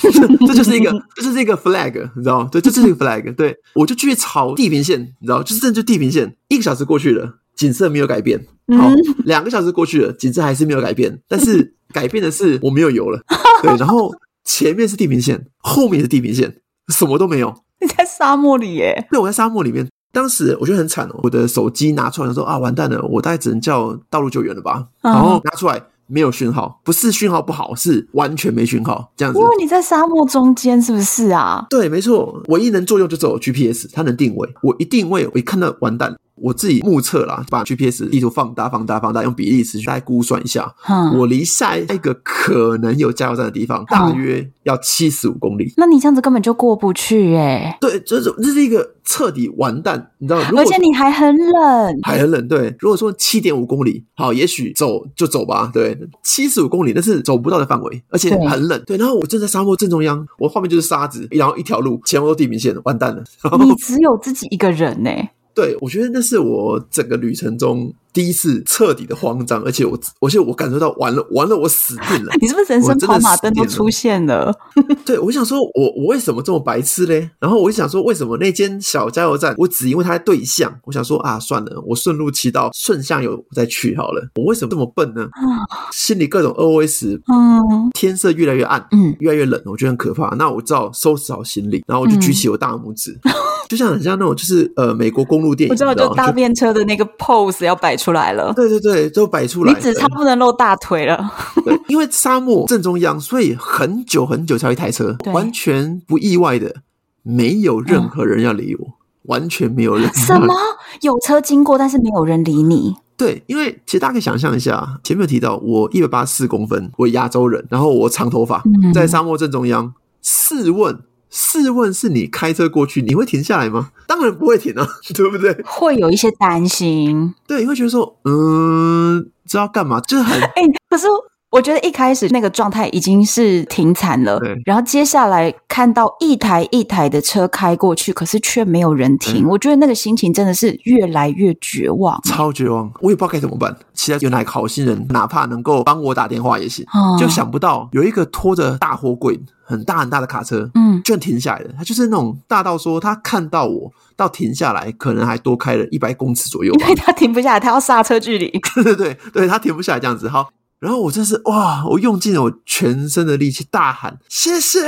[SPEAKER 2] 对，这就是一个，这就是一个 flag，你知道吗？对，这就是一个 flag。对，我就继续朝地平线，你知道，就是这就地平线。一个小时过去了，景色没有改变。好，两个小时过去了，景色还是没有改变。但是 改变的是我没有油了。对，然后前面是地平线，后面是地平线，什么都没有。
[SPEAKER 1] 你在沙漠里耶？
[SPEAKER 2] 对，我在沙漠里面。当时我觉得很惨哦，我的手机拿出来说啊，完蛋了，我大概只能叫道路救援了吧。嗯、然后拿出来没有讯号，不是讯号不好，是完全没讯号，这样子。
[SPEAKER 1] 因为你在沙漠中间，是不是啊？
[SPEAKER 2] 对，没错，唯一能作用就只有 GPS，它能定位。我一定位，我一看到完蛋。我自己目测啦，把 GPS 地图放大、放大、放大，用比例尺去大概估算一下，嗯、我离下一个可能有加油站的地方大约要七十五公里。
[SPEAKER 1] 那你这样子根本就过不去哎。
[SPEAKER 2] 对，这是这是一个彻底完蛋，你知道吗？
[SPEAKER 1] 而且你还很冷，
[SPEAKER 2] 还很冷。对，如果说七点五公里，好，也许走就走吧。对，七十五公里那是走不到的范围，而且很冷。对，对，然后我正在沙漠正中央，我后面就是沙子，然后一条路，前方都地平线，完蛋了。
[SPEAKER 1] 你只有自己一个人呢。
[SPEAKER 2] 对，我觉得那是我整个旅程中第一次彻底的慌张，而且我，而且我感受到完了，完了，我死定了。
[SPEAKER 1] 你是不是人生跑马灯都出现了？
[SPEAKER 2] 对，我想说我，我我为什么这么白痴嘞？然后我就想说，为什么那间小加油站，我只因为它的对象，我想说啊，算了，我顺路骑到顺向有再去好了。我为什么这么笨呢？心里各种 OS，嗯，天色越来越暗，嗯，越来越冷，我觉得很可怕。那我只好收拾好行李，然后我就举起我大拇指。嗯就像很像那种，就是呃，美国公路电影，
[SPEAKER 1] 我知道，就搭便车的那个 pose 要摆出来了。
[SPEAKER 2] 对对对，都摆出来。
[SPEAKER 1] 你只差不能露大腿了。
[SPEAKER 2] 对，因为沙漠正中央，所以很久很久才有一台车，完全不意外的，没有任何人要理我，嗯、完全没有人。
[SPEAKER 1] 什么？有车经过，但是没有人理你？
[SPEAKER 2] 对，因为其实大家可以想象一下，前面有提到我一百八十四公分，我亚洲人，然后我长头发，嗯、在沙漠正中央，试问。试问是你开车过去，你会停下来吗？当然不会停啊，对不对？
[SPEAKER 1] 会有一些担心，
[SPEAKER 2] 对，你会觉得说，嗯，知道干嘛？就是很 哎、
[SPEAKER 1] 欸，可是。我觉得一开始那个状态已经是停惨了，对。然后接下来看到一台一台的车开过去，可是却没有人停，嗯、我觉得那个心情真的是越来越绝望，
[SPEAKER 2] 超绝望。我也不知道该怎么办。其他有哪个好心人，哪怕能够帮我打电话也行，嗯、就想不到有一个拖着大货柜、很大很大的卡车，嗯，居然停下来了。他就是那种大到说，他看到我到停下来，可能还多开了一百公尺左右，
[SPEAKER 1] 因为他停不下来，他要刹车距离。
[SPEAKER 2] 对 对对，对他停不下来这样子，好。然后我真是哇！我用尽了我全身的力气大喊：“谢谢，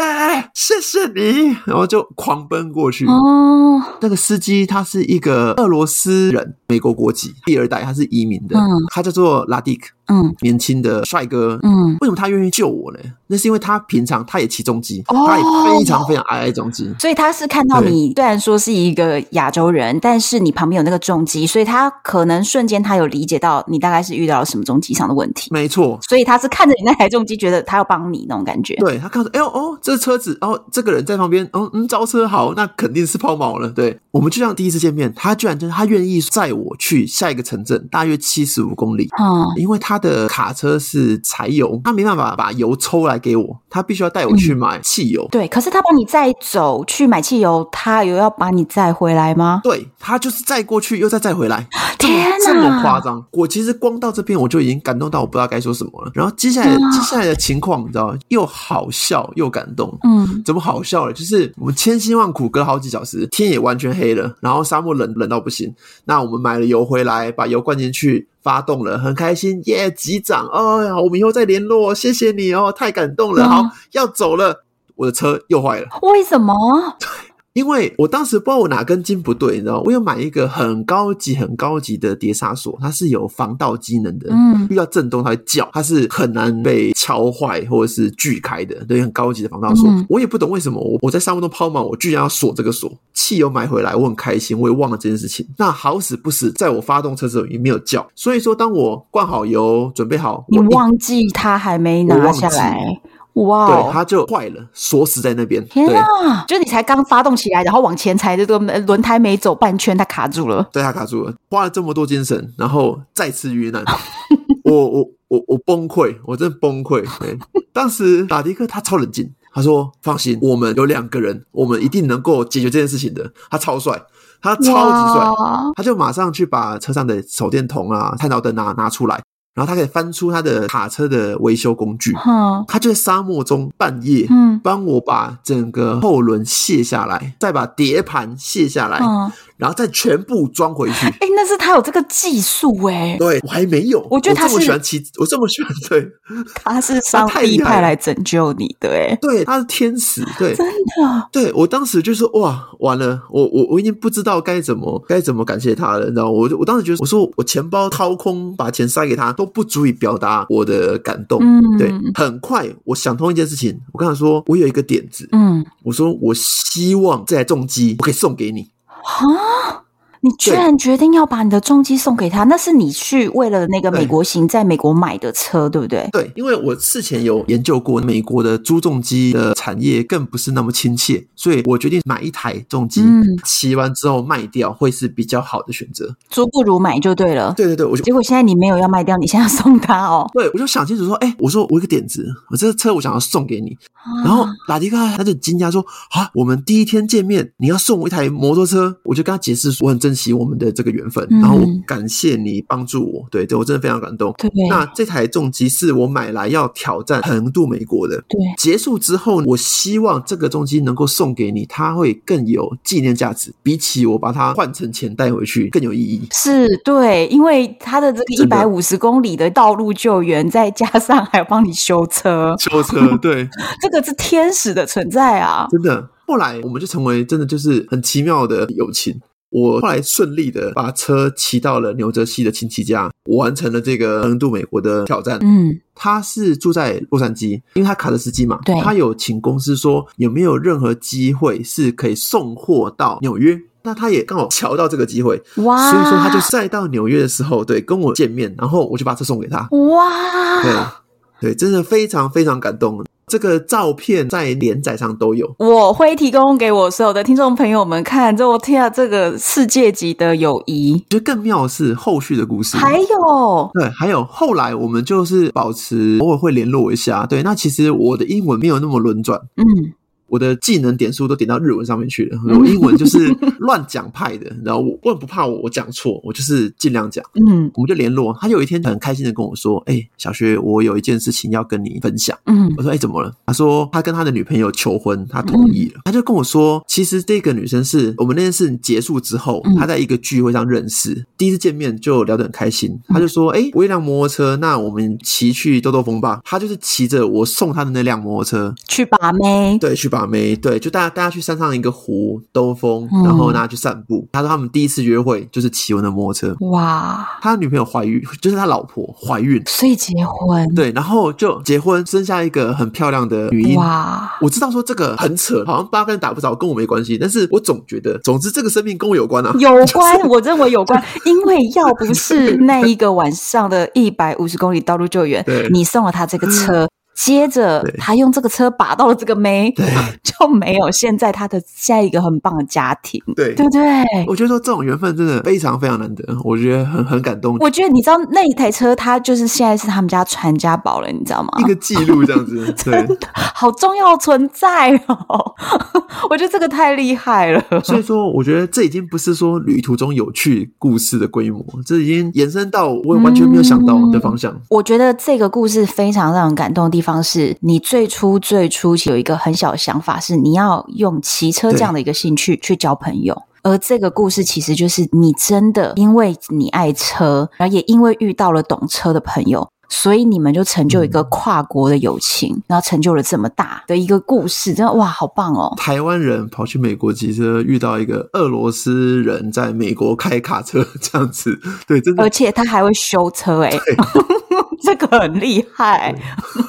[SPEAKER 2] 谢谢你！”然后就狂奔过去。哦，那个司机他是一个俄罗斯人，美国国籍，第二代，他是移民的。嗯，他叫做拉迪克。嗯，年轻的帅哥，嗯，为什么他愿意救我呢？那是因为他平常他也骑重机，哦、他也非常非常爱爱重机，
[SPEAKER 1] 所以他是看到你虽然说是一个亚洲人，但是你旁边有那个重机，所以他可能瞬间他有理解到你大概是遇到了什么重机上的问题，
[SPEAKER 2] 没错，
[SPEAKER 1] 所以他是看着你那台重机，觉得他要帮你那种感觉，
[SPEAKER 2] 对他看着，哎呦哦，这车子，哦，这个人在旁边，哦嗯，招车好，那肯定是抛锚了，对，我们就像第一次见面，他居然就是他愿意载我去下一个城镇，大约七十五公里，嗯，因为他的卡车。是柴油，他没办法把油抽来给我，他必须要带我去买汽油。
[SPEAKER 1] 嗯、对，可是他帮你载走去买汽油，他有要把你载回来吗？
[SPEAKER 2] 对，他就是载过去又再载回来，
[SPEAKER 1] 天哪，
[SPEAKER 2] 这么夸张！我其实光到这边我就已经感动到我不知道该说什么了。然后接下来接下来的情况你知道吗？又好笑又感动。嗯，怎么好笑了？就是我们千辛万苦隔了好几小时，天也完全黑了，然后沙漠冷冷到不行。那我们买了油回来，把油灌进去，发动了，很开心，耶！机长，哦呀，我们以后再联络，谢谢你哦，太感动了。好，要走了，我的车又坏了，
[SPEAKER 1] 为什么？
[SPEAKER 2] 因为我当时不知道我哪根筋不对，你知道吗？我有买一个很高级、很高级的碟刹锁，它是有防盗机能的，嗯，遇到震动它会叫，它是很难被敲坏或者是锯开的，对，很高级的防盗锁。嗯、我也不懂为什么我我在沙漠中抛锚，我居然要锁这个锁。汽油买回来，我很开心，我也忘了这件事情。那好死不死，在我发动车的时候也没有叫，所以说当我灌好油，准备好，
[SPEAKER 1] 你忘记它还没拿下来。哇！
[SPEAKER 2] 对，它就坏了，锁死在那边。
[SPEAKER 1] 天啊！就你才刚发动起来，然后往前踩，这个轮胎没走半圈，它卡住了。
[SPEAKER 2] 对，它卡住了，花了这么多精神，然后再次遇难，我我我我崩溃，我真的崩溃。对，当时打迪克他超冷静，他说：“放心，我们有两个人，我们一定能够解决这件事情的。”他超帅，他超级帅，他就马上去把车上的手电筒啊、探照灯啊拿出来。然后他可以翻出他的卡车的维修工具，嗯，他就在沙漠中半夜，嗯，帮我把整个后轮卸下来，再把碟盘卸下来，嗯。然后再全部装回去。哎，
[SPEAKER 1] 那是他有这个技术哎。
[SPEAKER 2] 对，我还没有。
[SPEAKER 1] 我觉得他
[SPEAKER 2] 这么喜欢骑，我这么喜欢。对，
[SPEAKER 1] 他是上帝派来拯救你的哎。
[SPEAKER 2] 对，他是天使。对，
[SPEAKER 1] 真的。
[SPEAKER 2] 对，我当时就说哇，完了，我我我已经不知道该怎么该怎么感谢他了，你知道吗？我我当时觉得，我说我钱包掏空，把钱塞给他都不足以表达我的感动。嗯，对。很快，我想通一件事情，我跟他说，我有一个点子。嗯，我说我希望这台重机我可以送给你。
[SPEAKER 1] 啊！你居然决定要把你的重机送给他？那是你去为了那个美国行，在美国买的车，对不对？
[SPEAKER 2] 对，因为我事前有研究过，美国的租重机的产业更不是那么亲切，所以我决定买一台重机，骑完之后卖掉会是比较好的选择。
[SPEAKER 1] 租不如买就对了。
[SPEAKER 2] 对对对，我就
[SPEAKER 1] 结果现在你没有要卖掉，你现在要送他哦。
[SPEAKER 2] 对，我就想清楚说，哎，我说我有个点子，我这个车我想要送给你。然后拉迪克他就惊讶说：“啊，我们第一天见面，你要送我一台摩托车？”我就跟他解释说：“我很珍惜我们的这个缘分，然后我感谢你帮助我。对”对对，我真的非常感动。对，那这台重机是我买来要挑战横渡美国的。对，结束之后，我希望这个重机能够送给你，它会更有纪念价值，比起我把它换成钱带回去更有意义。
[SPEAKER 1] 是对，因为它的这个一百五十公里的道路救援，再加上还要帮你修车，
[SPEAKER 2] 修车，
[SPEAKER 1] 对这个。是天使的存在啊！
[SPEAKER 2] 真的，后来我们就成为真的就是很奇妙的友情。我后来顺利的把车骑到了牛泽西的亲戚家，我完成了这个横渡美国的挑战。嗯，他是住在洛杉矶，因为他卡车司机嘛，对，他有请公司说有没有任何机会是可以送货到纽约，那他也刚好瞧到这个机会，哇！所以说他就再到纽约的时候，对，跟我见面，然后我就把车送给他，哇！对对，真的非常非常感动。这个照片在连载上都有，
[SPEAKER 1] 我会提供给我所有的听众朋友们看。就我天啊，这个世界级的友谊！
[SPEAKER 2] 就更妙的是后续的故事，
[SPEAKER 1] 还有
[SPEAKER 2] 对，还有后来我们就是保持偶尔会联络一下。对，那其实我的英文没有那么轮转，嗯。我的技能点数都点到日文上面去了，我英文就是 乱讲派的，然后我我也不怕我我讲错，我就是尽量讲。嗯，我们就联络。他有一天很开心的跟我说：“哎、欸，小薛，我有一件事情要跟你分享。”嗯，我说：“哎、欸，怎么了？”他说：“他跟他的女朋友求婚，他同意了。嗯”他就跟我说：“其实这个女生是我们那件事结束之后，他在一个聚会上认识，第一次见面就聊得很开心。他就说：‘哎、欸，我有一辆摩托车，那我们骑去兜兜风吧。’他就是骑着我送他的那辆摩托车
[SPEAKER 1] 去把妹，
[SPEAKER 2] 对，去把。把妹对，就大家大家去山上一个湖兜风，然后大家去散步。嗯、他说他们第一次约会就是骑我的摩托车。哇！他女朋友怀孕，就是他老婆怀孕，
[SPEAKER 1] 所以结婚。
[SPEAKER 2] 对，然后就结婚，生下一个很漂亮的女婴。哇！我知道说这个很扯，好像八竿打不着，跟我没关系。但是我总觉得，总之这个生命跟我有关啊，
[SPEAKER 1] 有关。就是、我认为有关，因为要不是那一个晚上的一百五十公里道路救援，对你送了他这个车。接着他用这个车把到了这个妹，
[SPEAKER 2] 对，
[SPEAKER 1] 就没有现在他的下一个很棒的家庭，
[SPEAKER 2] 对，
[SPEAKER 1] 对不对？
[SPEAKER 2] 我觉得说这种缘分真的非常非常难得，我觉得很很感动。
[SPEAKER 1] 我觉得你知道那一台车，它就是现在是他们家传家宝了，你知道吗？
[SPEAKER 2] 一个记录这样子，对，
[SPEAKER 1] 好重要存在哦。我觉得这个太厉害了。
[SPEAKER 2] 所以说，我觉得这已经不是说旅途中有趣故事的规模，这已经延伸到我完全没有想到的方向。嗯，
[SPEAKER 1] 我觉得这个故事非常让人感动的地方是，你最初最初有一个很小的想法，是你要用骑车这样的一个兴趣去交朋友，而这个故事其实就是你真的因为你爱车，然后也因为遇到了懂车的朋友。所以你们就成就一个跨国的友情，嗯、然后成就了这么大的一个故事，真的哇，好棒哦！
[SPEAKER 2] 台湾人跑去美国骑车，遇到一个俄罗斯人在美国开卡车，这样子，对，真的，
[SPEAKER 1] 而且他还会修车，哎，这个很厉害，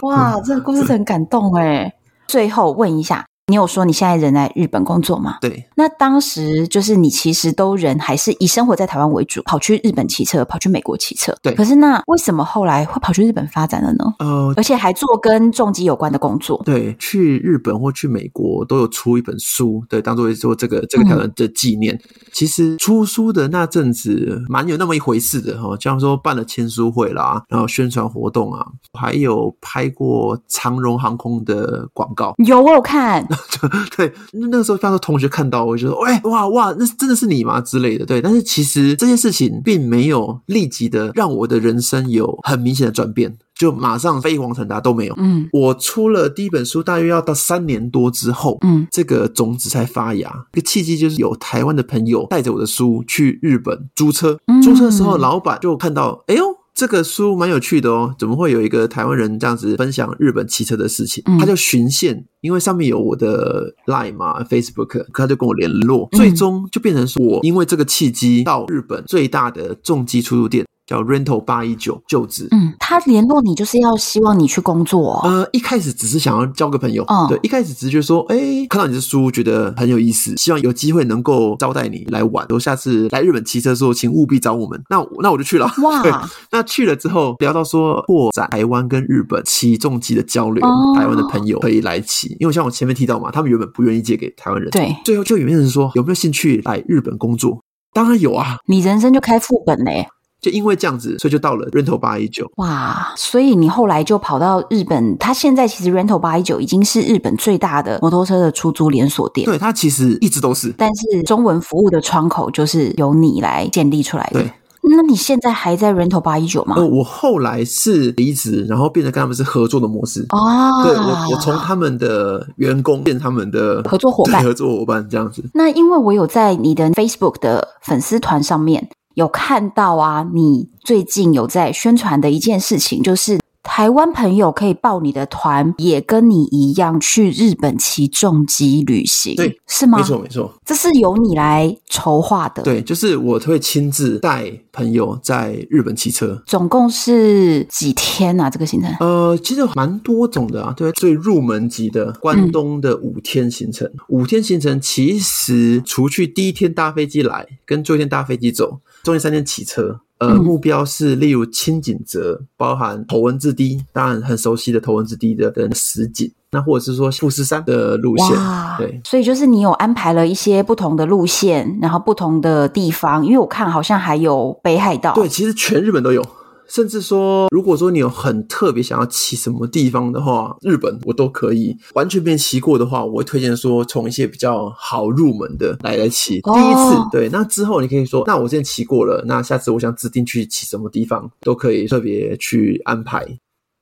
[SPEAKER 1] 哇，这个故事很感动，哎。最后问一下。你有说你现在人在日本工作吗？
[SPEAKER 2] 对。
[SPEAKER 1] 那当时就是你其实都人还是以生活在台湾为主，跑去日本骑车，跑去美国骑车。
[SPEAKER 2] 对。
[SPEAKER 1] 可是那为什么后来会跑去日本发展了呢？呃，而且还做跟重机有关的工作。
[SPEAKER 2] 对，去日本或去美国都有出一本书，对，当做做这个这个挑战的纪念。嗯、其实出书的那阵子蛮有那么一回事的哈，像说办了签书会啦，然后宣传活动啊，还有拍过长荣航空的广告。
[SPEAKER 1] 有，我有看。
[SPEAKER 2] 对，那个时候，当时同学看到，我就说：“哎，哇哇，那真的是你吗？”之类的。对，但是其实这件事情并没有立即的让我的人生有很明显的转变，就马上飞黄腾达都没有。嗯，我出了第一本书，大约要到三年多之后，嗯，这个种子才发芽。一个契机就是有台湾的朋友带着我的书去日本租车，租车的时候，老板就看到，哎呦。这个书蛮有趣的哦，怎么会有一个台湾人这样子分享日本骑车的事情？嗯、他就循线，因为上面有我的 Line 嘛，Facebook，他就跟我联络，最终就变成说我因为这个契机到日本最大的重机出入店。叫 Rental 八一九就职，
[SPEAKER 1] 嗯，他联络你就是要希望你去工作。
[SPEAKER 2] 呃，一开始只是想要交个朋友，嗯，对，一开始只是觉得说，哎，看到你的书觉得很有意思，希望有机会能够招待你来玩，然后下次来日本骑车的时候，请务必找我们。那那我就去了。哇，对，那去了之后聊到说扩展台湾跟日本骑重机的交流，哦、台湾的朋友可以来骑，因为像我前面提到嘛，他们原本不愿意借给台湾人，
[SPEAKER 1] 对，
[SPEAKER 2] 最后就有人说有没有兴趣来日本工作？当然有啊，
[SPEAKER 1] 你人生就开副本嘞。
[SPEAKER 2] 就因为这样子，所以就到了 Rental 八一九。
[SPEAKER 1] 哇！所以你后来就跑到日本，他现在其实 Rental 八一九已经是日本最大的摩托车的出租连锁店。
[SPEAKER 2] 对，它其实一直都是。
[SPEAKER 1] 但是中文服务的窗口就是由你来建立出来的。
[SPEAKER 2] 对。
[SPEAKER 1] 那你现在还在 Rental 八一九吗？
[SPEAKER 2] 呃，我后来是离职，然后变成跟他们是合作的模式。哦。对，我我从他们的员工变他们的
[SPEAKER 1] 合作伙伴，
[SPEAKER 2] 合作伙伴这样子。
[SPEAKER 1] 那因为我有在你的 Facebook 的粉丝团上面。有看到啊，你最近有在宣传的一件事情，就是台湾朋友可以报你的团，也跟你一样去日本骑重机旅行，
[SPEAKER 2] 对，
[SPEAKER 1] 是吗？
[SPEAKER 2] 没错，没错，
[SPEAKER 1] 这是由你来筹划的。
[SPEAKER 2] 对，就是我会亲自带朋友在日本骑车，
[SPEAKER 1] 总共是几天啊？这个行程？
[SPEAKER 2] 呃，其实蛮多种的啊。对，最入门级的关东的五天行程，嗯、五天行程其实除去第一天搭飞机来，跟最后一天搭飞机走。中间三天骑车，呃，目标是例如青井泽，包含头文字 D，当然很熟悉的头文字 D 的的实景，那或者是说富士山的路线，哇对，
[SPEAKER 1] 所以就是你有安排了一些不同的路线，然后不同的地方，因为我看好像还有北海道，
[SPEAKER 2] 对，其实全日本都有。甚至说，如果说你有很特别想要骑什么地方的话，日本我都可以。完全没骑过的话，我会推荐说从一些比较好入门的来来骑。哦、第一次，对，那之后你可以说，那我之前骑过了，那下次我想指定去骑什么地方，都可以特别去安排。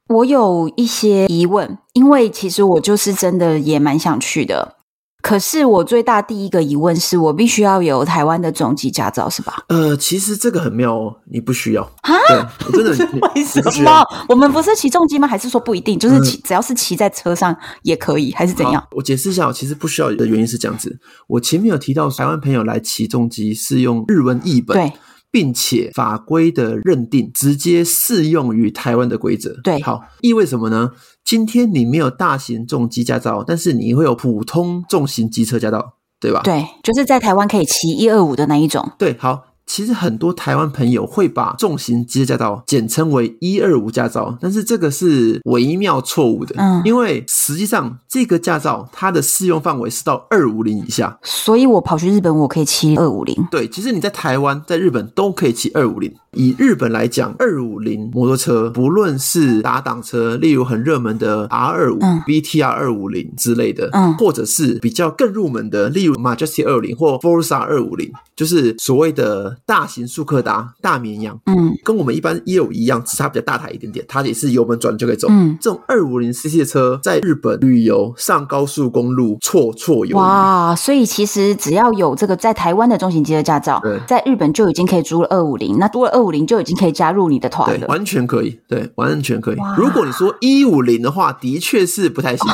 [SPEAKER 1] 我有一些疑问，因为其实我就是真的也蛮想去的。可是我最大第一个疑问是我必须要有台湾的重机驾照是吧？
[SPEAKER 2] 呃，其实这个很妙哦，你不需要
[SPEAKER 1] 啊？
[SPEAKER 2] 对，我真的
[SPEAKER 1] 为什么？我们不是骑重机吗？还是说不一定？就是骑，嗯、只要是骑在车上也可以，还是怎样？
[SPEAKER 2] 我解释一下，我其实不需要的原因是这样子。我前面有提到台湾朋友来骑重机是用日文译本，对，并且法规的认定直接适用于台湾的规则。
[SPEAKER 1] 对，
[SPEAKER 2] 好，意味什么呢？今天你没有大型重机驾照，但是你会有普通重型机车驾照，对吧？
[SPEAKER 1] 对，就是在台湾可以骑一二五的那一种。
[SPEAKER 2] 对，好，其实很多台湾朋友会把重型机车驾照简称为一二五驾照，但是这个是微妙错误的。嗯，因为实际上这个驾照它的适用范围是到二五零以下，
[SPEAKER 1] 所以我跑去日本我可以骑二五零。
[SPEAKER 2] 对，其实你在台湾、在日本都可以骑二五零。以日本来讲，二五零摩托车不论是打挡车，例如很热门的 R 二五、BTR 二五零之类的，嗯，或者是比较更入门的，例如 Majesty 二五零或 Forza 二五零，就是所谓的大型速克达、大绵羊，嗯，跟我们一般也有一样，只是它比较大台一点点，它也是油门转就可以走。嗯，这种二五零 CC 的车在日本旅游上高速公路绰绰有余。
[SPEAKER 1] 哇，所以其实只要有这个在台湾的中型机车驾照，对，在日本就已经可以租了二五零，那多了二五零就已经可以加入你的团了，
[SPEAKER 2] 完全可以，对，完全可以。如果你说一五零的话，的确是不太行，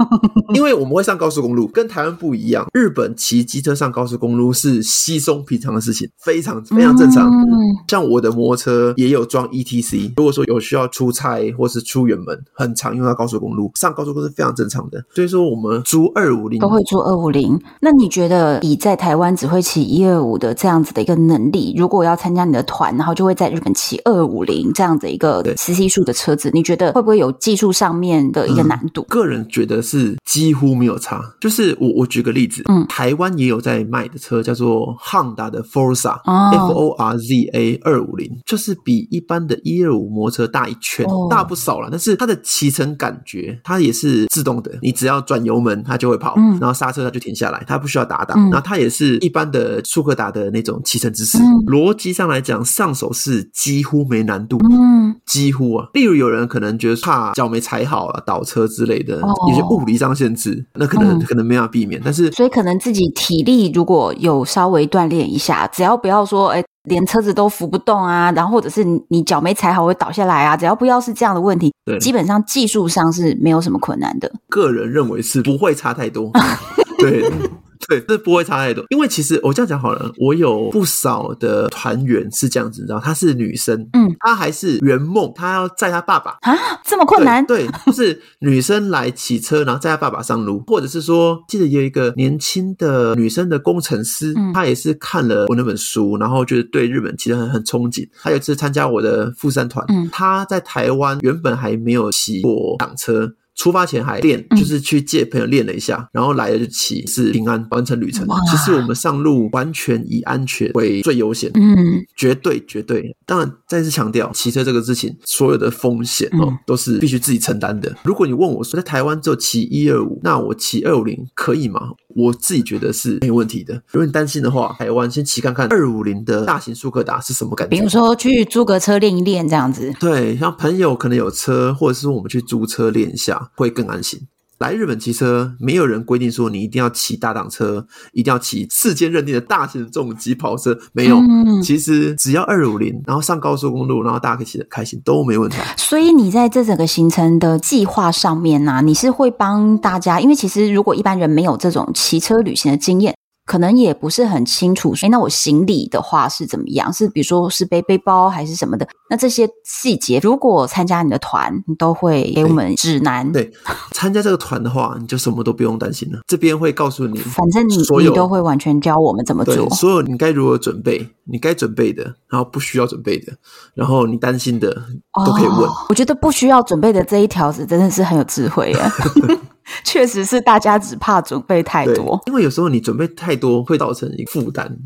[SPEAKER 2] 因为我们会上高速公路，跟台湾不一样。日本骑机车上高速公路是稀松平常的事情，非常非常正常。嗯、像我的摩托车也有装 ETC，如果说有需要出差或是出远门，很常用到高速公路，上高速公路是非常正常的。所以说，我们租二五零
[SPEAKER 1] 都会租二五零。那你觉得以在台湾只会骑一二五的这样子的一个能力，如果要参加你的团，然后就会在日本骑二五零这样子一个 CC 数的车子，你觉得会不会有技术上面的一个难度？
[SPEAKER 2] 嗯、个人觉得是几乎没有差。就是我我举个例子，嗯，台湾也有在卖的车叫做 Honda 的 Forza，哦，F O R Z A 二五零，就是比一般的一二五摩托车大一圈，哦，大不少了。但是它的骑乘感觉，它也是自动的，你只要转油门它就会跑，嗯，然后刹车它就停下来，它不需要打档，嗯，然后它也是一般的速克达的那种骑乘姿势。嗯，逻辑上来讲，上手是几乎没难度，嗯，几乎啊。例如有人可能觉得怕脚没踩好啊，倒车之类的，有些物理上限制，那可能可能没法避免。但是，
[SPEAKER 1] 所以可能自己体力如果有稍微锻炼一下，只要不要说，哎，连车子都扶不动啊，然后或者是你脚没踩好会倒下来啊，只要不要是这样的问题，基本上技术上是没有什么困难的。
[SPEAKER 2] 个人认为是不会差太多，对。对，这不会差太多，因为其实我这样讲好了，我有不少的团员是这样子，你知道，她是女生，嗯，她还是圆梦，她要载她爸爸
[SPEAKER 1] 啊，这么困难？
[SPEAKER 2] 对，对，就是女生来骑车，然后载她爸爸上路，或者是说，记得有一个年轻的女生的工程师，嗯，她也是看了我那本书，然后就是对日本其实很很憧憬，她有一次参加我的富山团，嗯，她在台湾原本还没有骑过挡车。出发前还练，就是去借朋友练了一下，嗯、然后来了就骑，是平安完成旅程。哇其实我们上路完全以安全为最优先，嗯，绝对绝对。当然再次强调，骑车这个事情，所有的风险哦，嗯、都是必须自己承担的。如果你问我说，在台湾只有骑一二五，那我骑二五零可以吗？我自己觉得是没有问题的。如果你担心的话，台湾先骑看看二五零的大型速克达是什么感觉。
[SPEAKER 1] 比如说去租个车练一练这样子。
[SPEAKER 2] 对，像朋友可能有车，或者是我们去租车练一下，会更安心。来日本骑车，没有人规定说你一定要骑大档车，一定要骑世间认定的大型重机跑车，没有。嗯、其实只要二五零，然后上高速公路，然后大家可以骑得开心，都没问题。
[SPEAKER 1] 所以你在这整个行程的计划上面呢、啊，你是会帮大家，因为其实如果一般人没有这种骑车旅行的经验。可能也不是很清楚，哎，那我行李的话是怎么样？是比如说是背背包还是什么的？那这些细节，如果参加你的团，你都会给我们指南。
[SPEAKER 2] 对，参加这个团的话，你就什么都不用担心了。这边会告诉你，
[SPEAKER 1] 反正你你都会完全教我们怎么做。
[SPEAKER 2] 所有你该如何准备，你该准备的，然后不需要准备的，然后你担心的都可以问。
[SPEAKER 1] 哦，我觉得不需要准备的这一条子真的是很有智慧啊。确实是，大家只怕准备太多，
[SPEAKER 2] 因为有时候你准备太多会造成一个负担。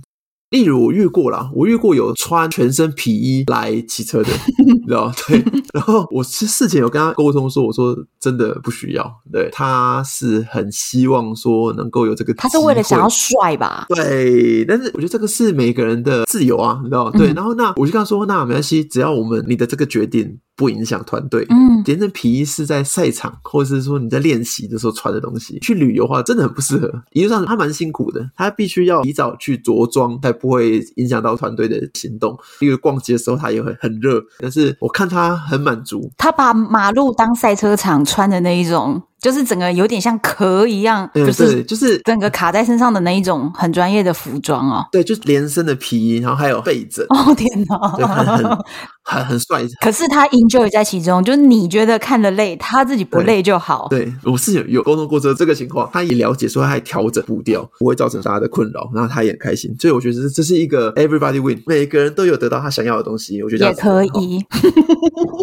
[SPEAKER 2] 例如我遇过啦，我遇过有穿全身皮衣来骑车的，你知道？对，然后我是事前有跟他沟通说，我说真的不需要。对，他是很希望说能够有这个，
[SPEAKER 1] 他是为了想要帅吧？
[SPEAKER 2] 对，但是我觉得这个是每个人的自由啊，你知道？对，然后那我就跟他说，那没关系，只要我们你的这个决定不影响团队。嗯，连身皮衣是在赛场或者是说你在练习的时候穿的东西，去旅游的话真的很不适合。一路上他蛮辛苦的，他必须要提早去着装，才不会影响到团队的行动。因为逛街的时候他也会很热，但是我看他很满足。
[SPEAKER 1] 他把马路当赛车场穿的那一种。就是整个有点像壳一样，就是就是整个卡在身上的那一种很专业的服装哦。
[SPEAKER 2] 对，就是连身的皮衣，然后还有被枕。
[SPEAKER 1] 哦天哪，
[SPEAKER 2] 对，很很很很帅。
[SPEAKER 1] 可是他 enjoy 在其中，就是你觉得看了累，他自己不累就好。
[SPEAKER 2] 对，对我是有有沟通过这这个情况，他也了解，说他还调整步调，不会造成大家的困扰，然后他也很开心。所以我觉得这是一个 everybody win，每个人都有得到他想要的东西。我觉得
[SPEAKER 1] 也可以。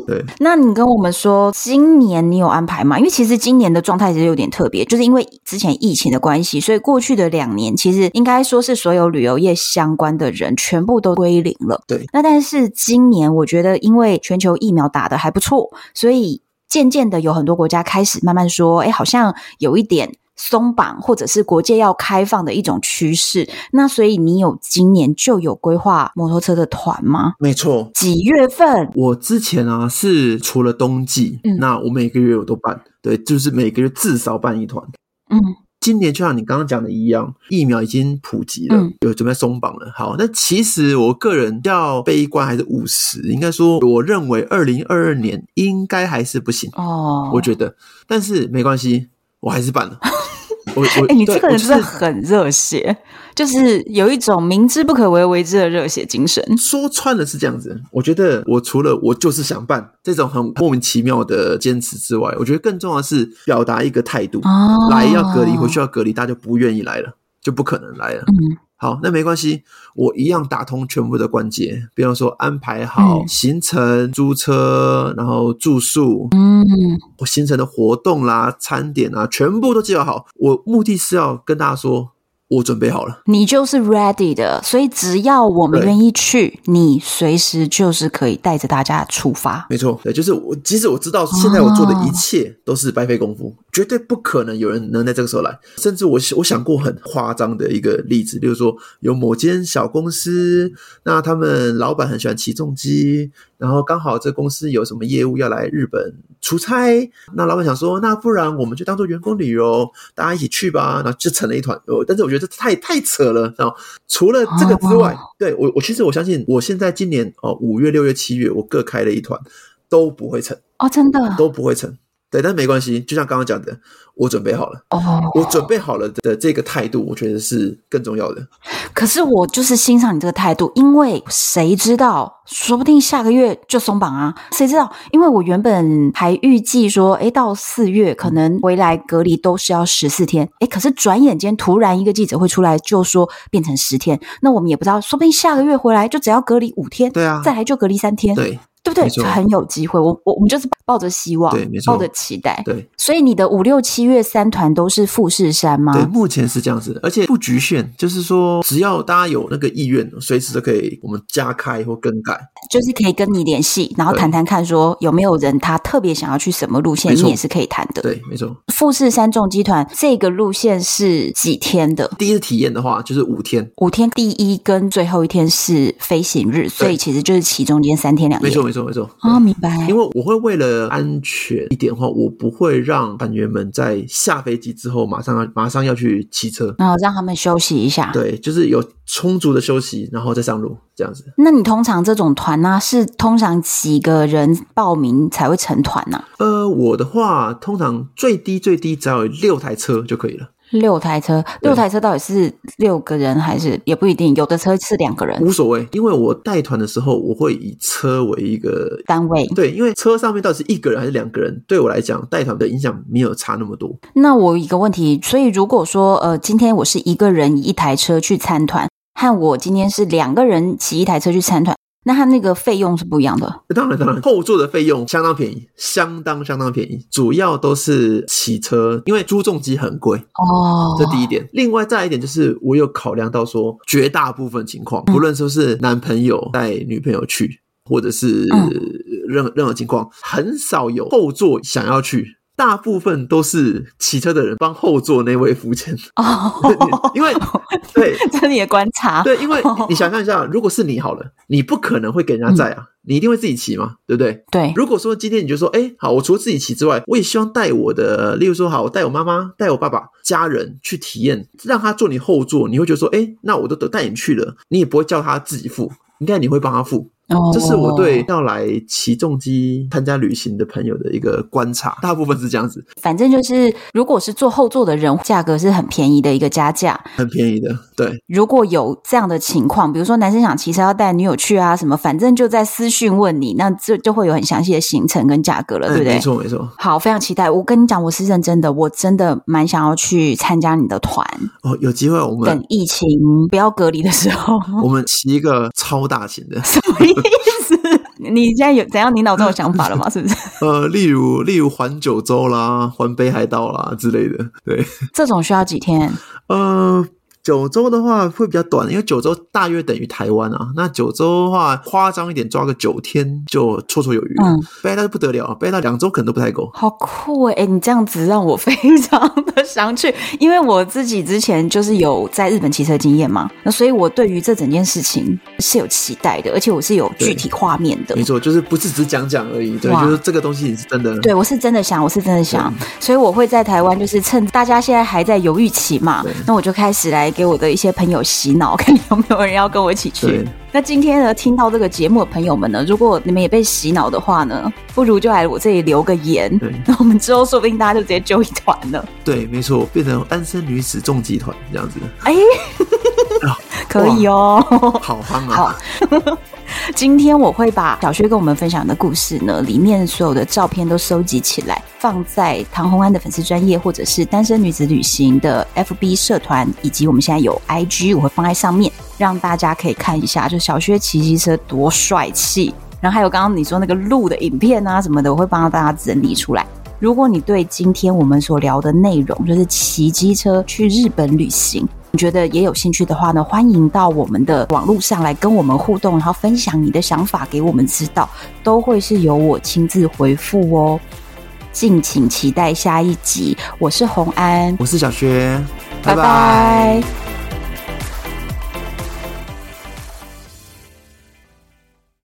[SPEAKER 2] 对，
[SPEAKER 1] 那你跟我们说，今年你有安排吗？因为其实今年的状态其实有点特别，就是因为之前疫情的关系，所以过去的两年其实应该说是所有旅游业相关的人全部都归零了。
[SPEAKER 2] 对，
[SPEAKER 1] 那但是今年我觉得，因为全球疫苗打得还不错，所以渐渐的有很多国家开始慢慢说，哎，好像有一点。松绑或者是国界要开放的一种趋势，那所以你有今年就有规划摩托车的团吗？
[SPEAKER 2] 没错，
[SPEAKER 1] 几月份？
[SPEAKER 2] 我之前啊是除了冬季，嗯，那我每个月我都办，对，就是每个月至少办一团。
[SPEAKER 1] 嗯，
[SPEAKER 2] 今年就像你刚刚讲的一样，疫苗已经普及了，嗯，有准备松绑了。好，那其实我个人要悲观还是务实？应该说，我认为二零二二年应该还是不行
[SPEAKER 1] 哦，
[SPEAKER 2] 我觉得，但是没关系。我还是办了。我我哎、
[SPEAKER 1] 欸，你这个人真的很热血，就是有一种明知不可为为之的热血精神。
[SPEAKER 2] 说穿了是这样子。我觉得我除了我就是想办这种很莫名其妙的坚持之外，我觉得更重要的是表达一个态度。
[SPEAKER 1] 哦，
[SPEAKER 2] 来要隔离，回去要隔离，大家就不愿意来了，就不可能来了。
[SPEAKER 1] 嗯。
[SPEAKER 2] 好，那没关系，我一样打通全部的关节，比方说安排好行程、嗯、租车，然后住宿，
[SPEAKER 1] 嗯，
[SPEAKER 2] 我行程的活动啦、餐点啊，全部都计划好。我目的是要跟大家说。我准备好了，
[SPEAKER 1] 你就是 ready 的，所以只要我们愿意去，你随时就是可以带着大家出发。
[SPEAKER 2] 没错，对，就是我，即使我知道现在我做的一切都是白费功夫，哦，绝对不可能有人能在这个时候来。甚至我我想过很夸张的一个例子，比如说有某间小公司，那他们老板很喜欢起重机。然后刚好这公司有什么业务要来日本出差，那老板想说，那不然我们就当做员工旅游，大家一起去吧，然后就成了一团。哦但是我觉得这太太扯了。然后除了这个之外，哦、对我我其实我相信，我现在今年哦五月、六月、七月，我各开了一团，都不会成
[SPEAKER 1] 哦，真的
[SPEAKER 2] 都不会成。对，但没关系，就像刚刚讲的，我准备好了。
[SPEAKER 1] 哦，
[SPEAKER 2] 我准备好了的这个态度，我觉得是更重要的。
[SPEAKER 1] 可是我就是欣赏你这个态度，因为谁知道，说不定下个月就松绑啊？谁知道？因为我原本还预计说，诶，到四月可能回来隔离都是要十四天，诶，可是转眼间突然一个记者会出来就说变成十天，那我们也不知道，说不定下个月回来就只要隔离五天，
[SPEAKER 2] 对啊，
[SPEAKER 1] 再来就隔离三天，
[SPEAKER 2] 对。
[SPEAKER 1] 对不对？就很有机会。我我我们就是抱着希望，
[SPEAKER 2] 对，没错，
[SPEAKER 1] 抱着期待。
[SPEAKER 2] 对，
[SPEAKER 1] 所以你的五六七月三团都是富士山吗？
[SPEAKER 2] 对，目前是这样子，而且不局限，就是说只要大家有那个意愿，随时都可以我们加开或更改，
[SPEAKER 1] 就是可以跟你联系，然后谈谈看，说有没有人他特别想要去什么路线，你也是可以谈的。
[SPEAKER 2] 对，没错。
[SPEAKER 1] 富士山重机团这个路线是几天的？
[SPEAKER 2] 第一次体验的话就是五天，
[SPEAKER 1] 五天，第一跟最后一天是飞行日，所以其实就是其中间三天两夜。
[SPEAKER 2] 没错，没错，没错。
[SPEAKER 1] 哦，明白。
[SPEAKER 2] 因为我会为了安全一点的话，我不会让团员们在下飞机之后马上要马上要去骑车，
[SPEAKER 1] 然后让他们休息一下。
[SPEAKER 2] 对，就是有充足的休息，然后再上路这样子。
[SPEAKER 1] 那你通常这种团呢、啊，是通常几个人报名才会成团呢、啊？
[SPEAKER 2] 呃，我的话通常最低最低只要有六台车就可以了。
[SPEAKER 1] 六台车，六台车到底是六个人还是也不一定？有的车是两个人，
[SPEAKER 2] 无所谓。因为我带团的时候，我会以车为一个
[SPEAKER 1] 单位。
[SPEAKER 2] 对，因为车上面到底是一个人还是两个人，对我来讲，带团的影响没有差那么多。
[SPEAKER 1] 那我有一个问题，所以如果说呃，今天我是一个人以一台车去参团，和我今天是两个人骑一台车去参团。那它那个费用是不一样的。
[SPEAKER 2] 当然，当然，后座的费用相当便宜，相当相当便宜。主要都是骑车，因为租重机很贵
[SPEAKER 1] 哦。
[SPEAKER 2] 这第一点。另外再一点就是，我有考量到说，绝大部分情况，不论说是男朋友带女朋友去，或者是任任何情况，很少有后座想要去。大部分都是骑车的人帮后座那位付钱
[SPEAKER 1] 哦，
[SPEAKER 2] 因为对，
[SPEAKER 1] 这你的观察，
[SPEAKER 2] 对，因为 你想象一下，如果是你好了，你不可能会给人家载啊，嗯、你一定会自己骑嘛，对不对？
[SPEAKER 1] 对。如
[SPEAKER 2] 果说今天你就说，哎，好，我除了自己骑之外，我也希望带我的，例如说，好，我带我妈妈、带我爸爸、家人去体验，让他坐你后座，你会觉得说，哎，那我都都带你去了，你也不会叫他自己付，应该你会帮他付。哦，这是我对要来骑重机参加旅行的朋友的一个观察，大部分是这样子。
[SPEAKER 1] 反正就是，如果是坐后座的人，价格是很便宜的一个加价，
[SPEAKER 2] 很便宜的。对，
[SPEAKER 1] 如果有这样的情况，比如说男生想骑车要带女友去啊，什么，反正就在私讯问你，那这就会有很详细的行程跟价格了，对不对？
[SPEAKER 2] 没错，没错。
[SPEAKER 1] 好，非常期待。我跟你讲，我是认真的，我真的蛮想要去参加你的团。
[SPEAKER 2] 哦，有机会我们
[SPEAKER 1] 等疫情不要隔离的时候，
[SPEAKER 2] 我们骑一个超大型的。
[SPEAKER 1] 什么意思？你现在有怎样？你脑中有想法了吗？是不是？
[SPEAKER 2] 呃，例如，例如环九州啦，环北海道啦之类的。对，
[SPEAKER 1] 这种需要几天？
[SPEAKER 2] 呃。九州的话会比较短，因为九州大约等于台湾啊。那九州的话夸张一点，抓个九天就绰绰有余。嗯，北海道不得了，北海道两周可能都不太够。
[SPEAKER 1] 好酷哎！你这样子让我非常的想去，因为我自己之前就是有在日本骑车经验嘛，那所以我对于这整件事情是有期待的，而且我是有具体画面的。
[SPEAKER 2] 没错，就是不是只讲讲而已，对，就是这个东西你是真的。
[SPEAKER 1] 对，我是真的想，我是真的想，所以我会在台湾，就是趁大家现在还在犹豫期嘛，那我就开始来。给我的一些朋友洗脑，看有没有人要跟我一起去。那今天呢，听到这个节目的朋友们呢，如果你们也被洗脑的话呢，不如就来我这里留个言。对，那我们之后说不定大家就直接揪一团了。
[SPEAKER 2] 对，没错，变成安生女子重集团这样子。
[SPEAKER 1] 哎，可以哦，
[SPEAKER 2] 好棒啊！
[SPEAKER 1] 好。今天我会把小薛跟我们分享的故事呢，里面所有的照片都收集起来，放在唐红安的粉丝专业，或者是单身女子旅行的 FB 社团，以及我们现在有 IG，我会放在上面，让大家可以看一下，就小薛骑机车多帅气。然后还有刚刚你说那个录的影片啊什么的，我会帮大家整理出来。如果你对今天我们所聊的内容，就是骑机车去日本旅行，你觉得也有兴趣的话呢，欢迎到我们的网络上来跟我们互动，然后分享你的想法给我们知道，都会是由我亲自回复哦。敬请期待下一集。我是红安，
[SPEAKER 2] 我是小薛，
[SPEAKER 1] 拜拜。拜拜。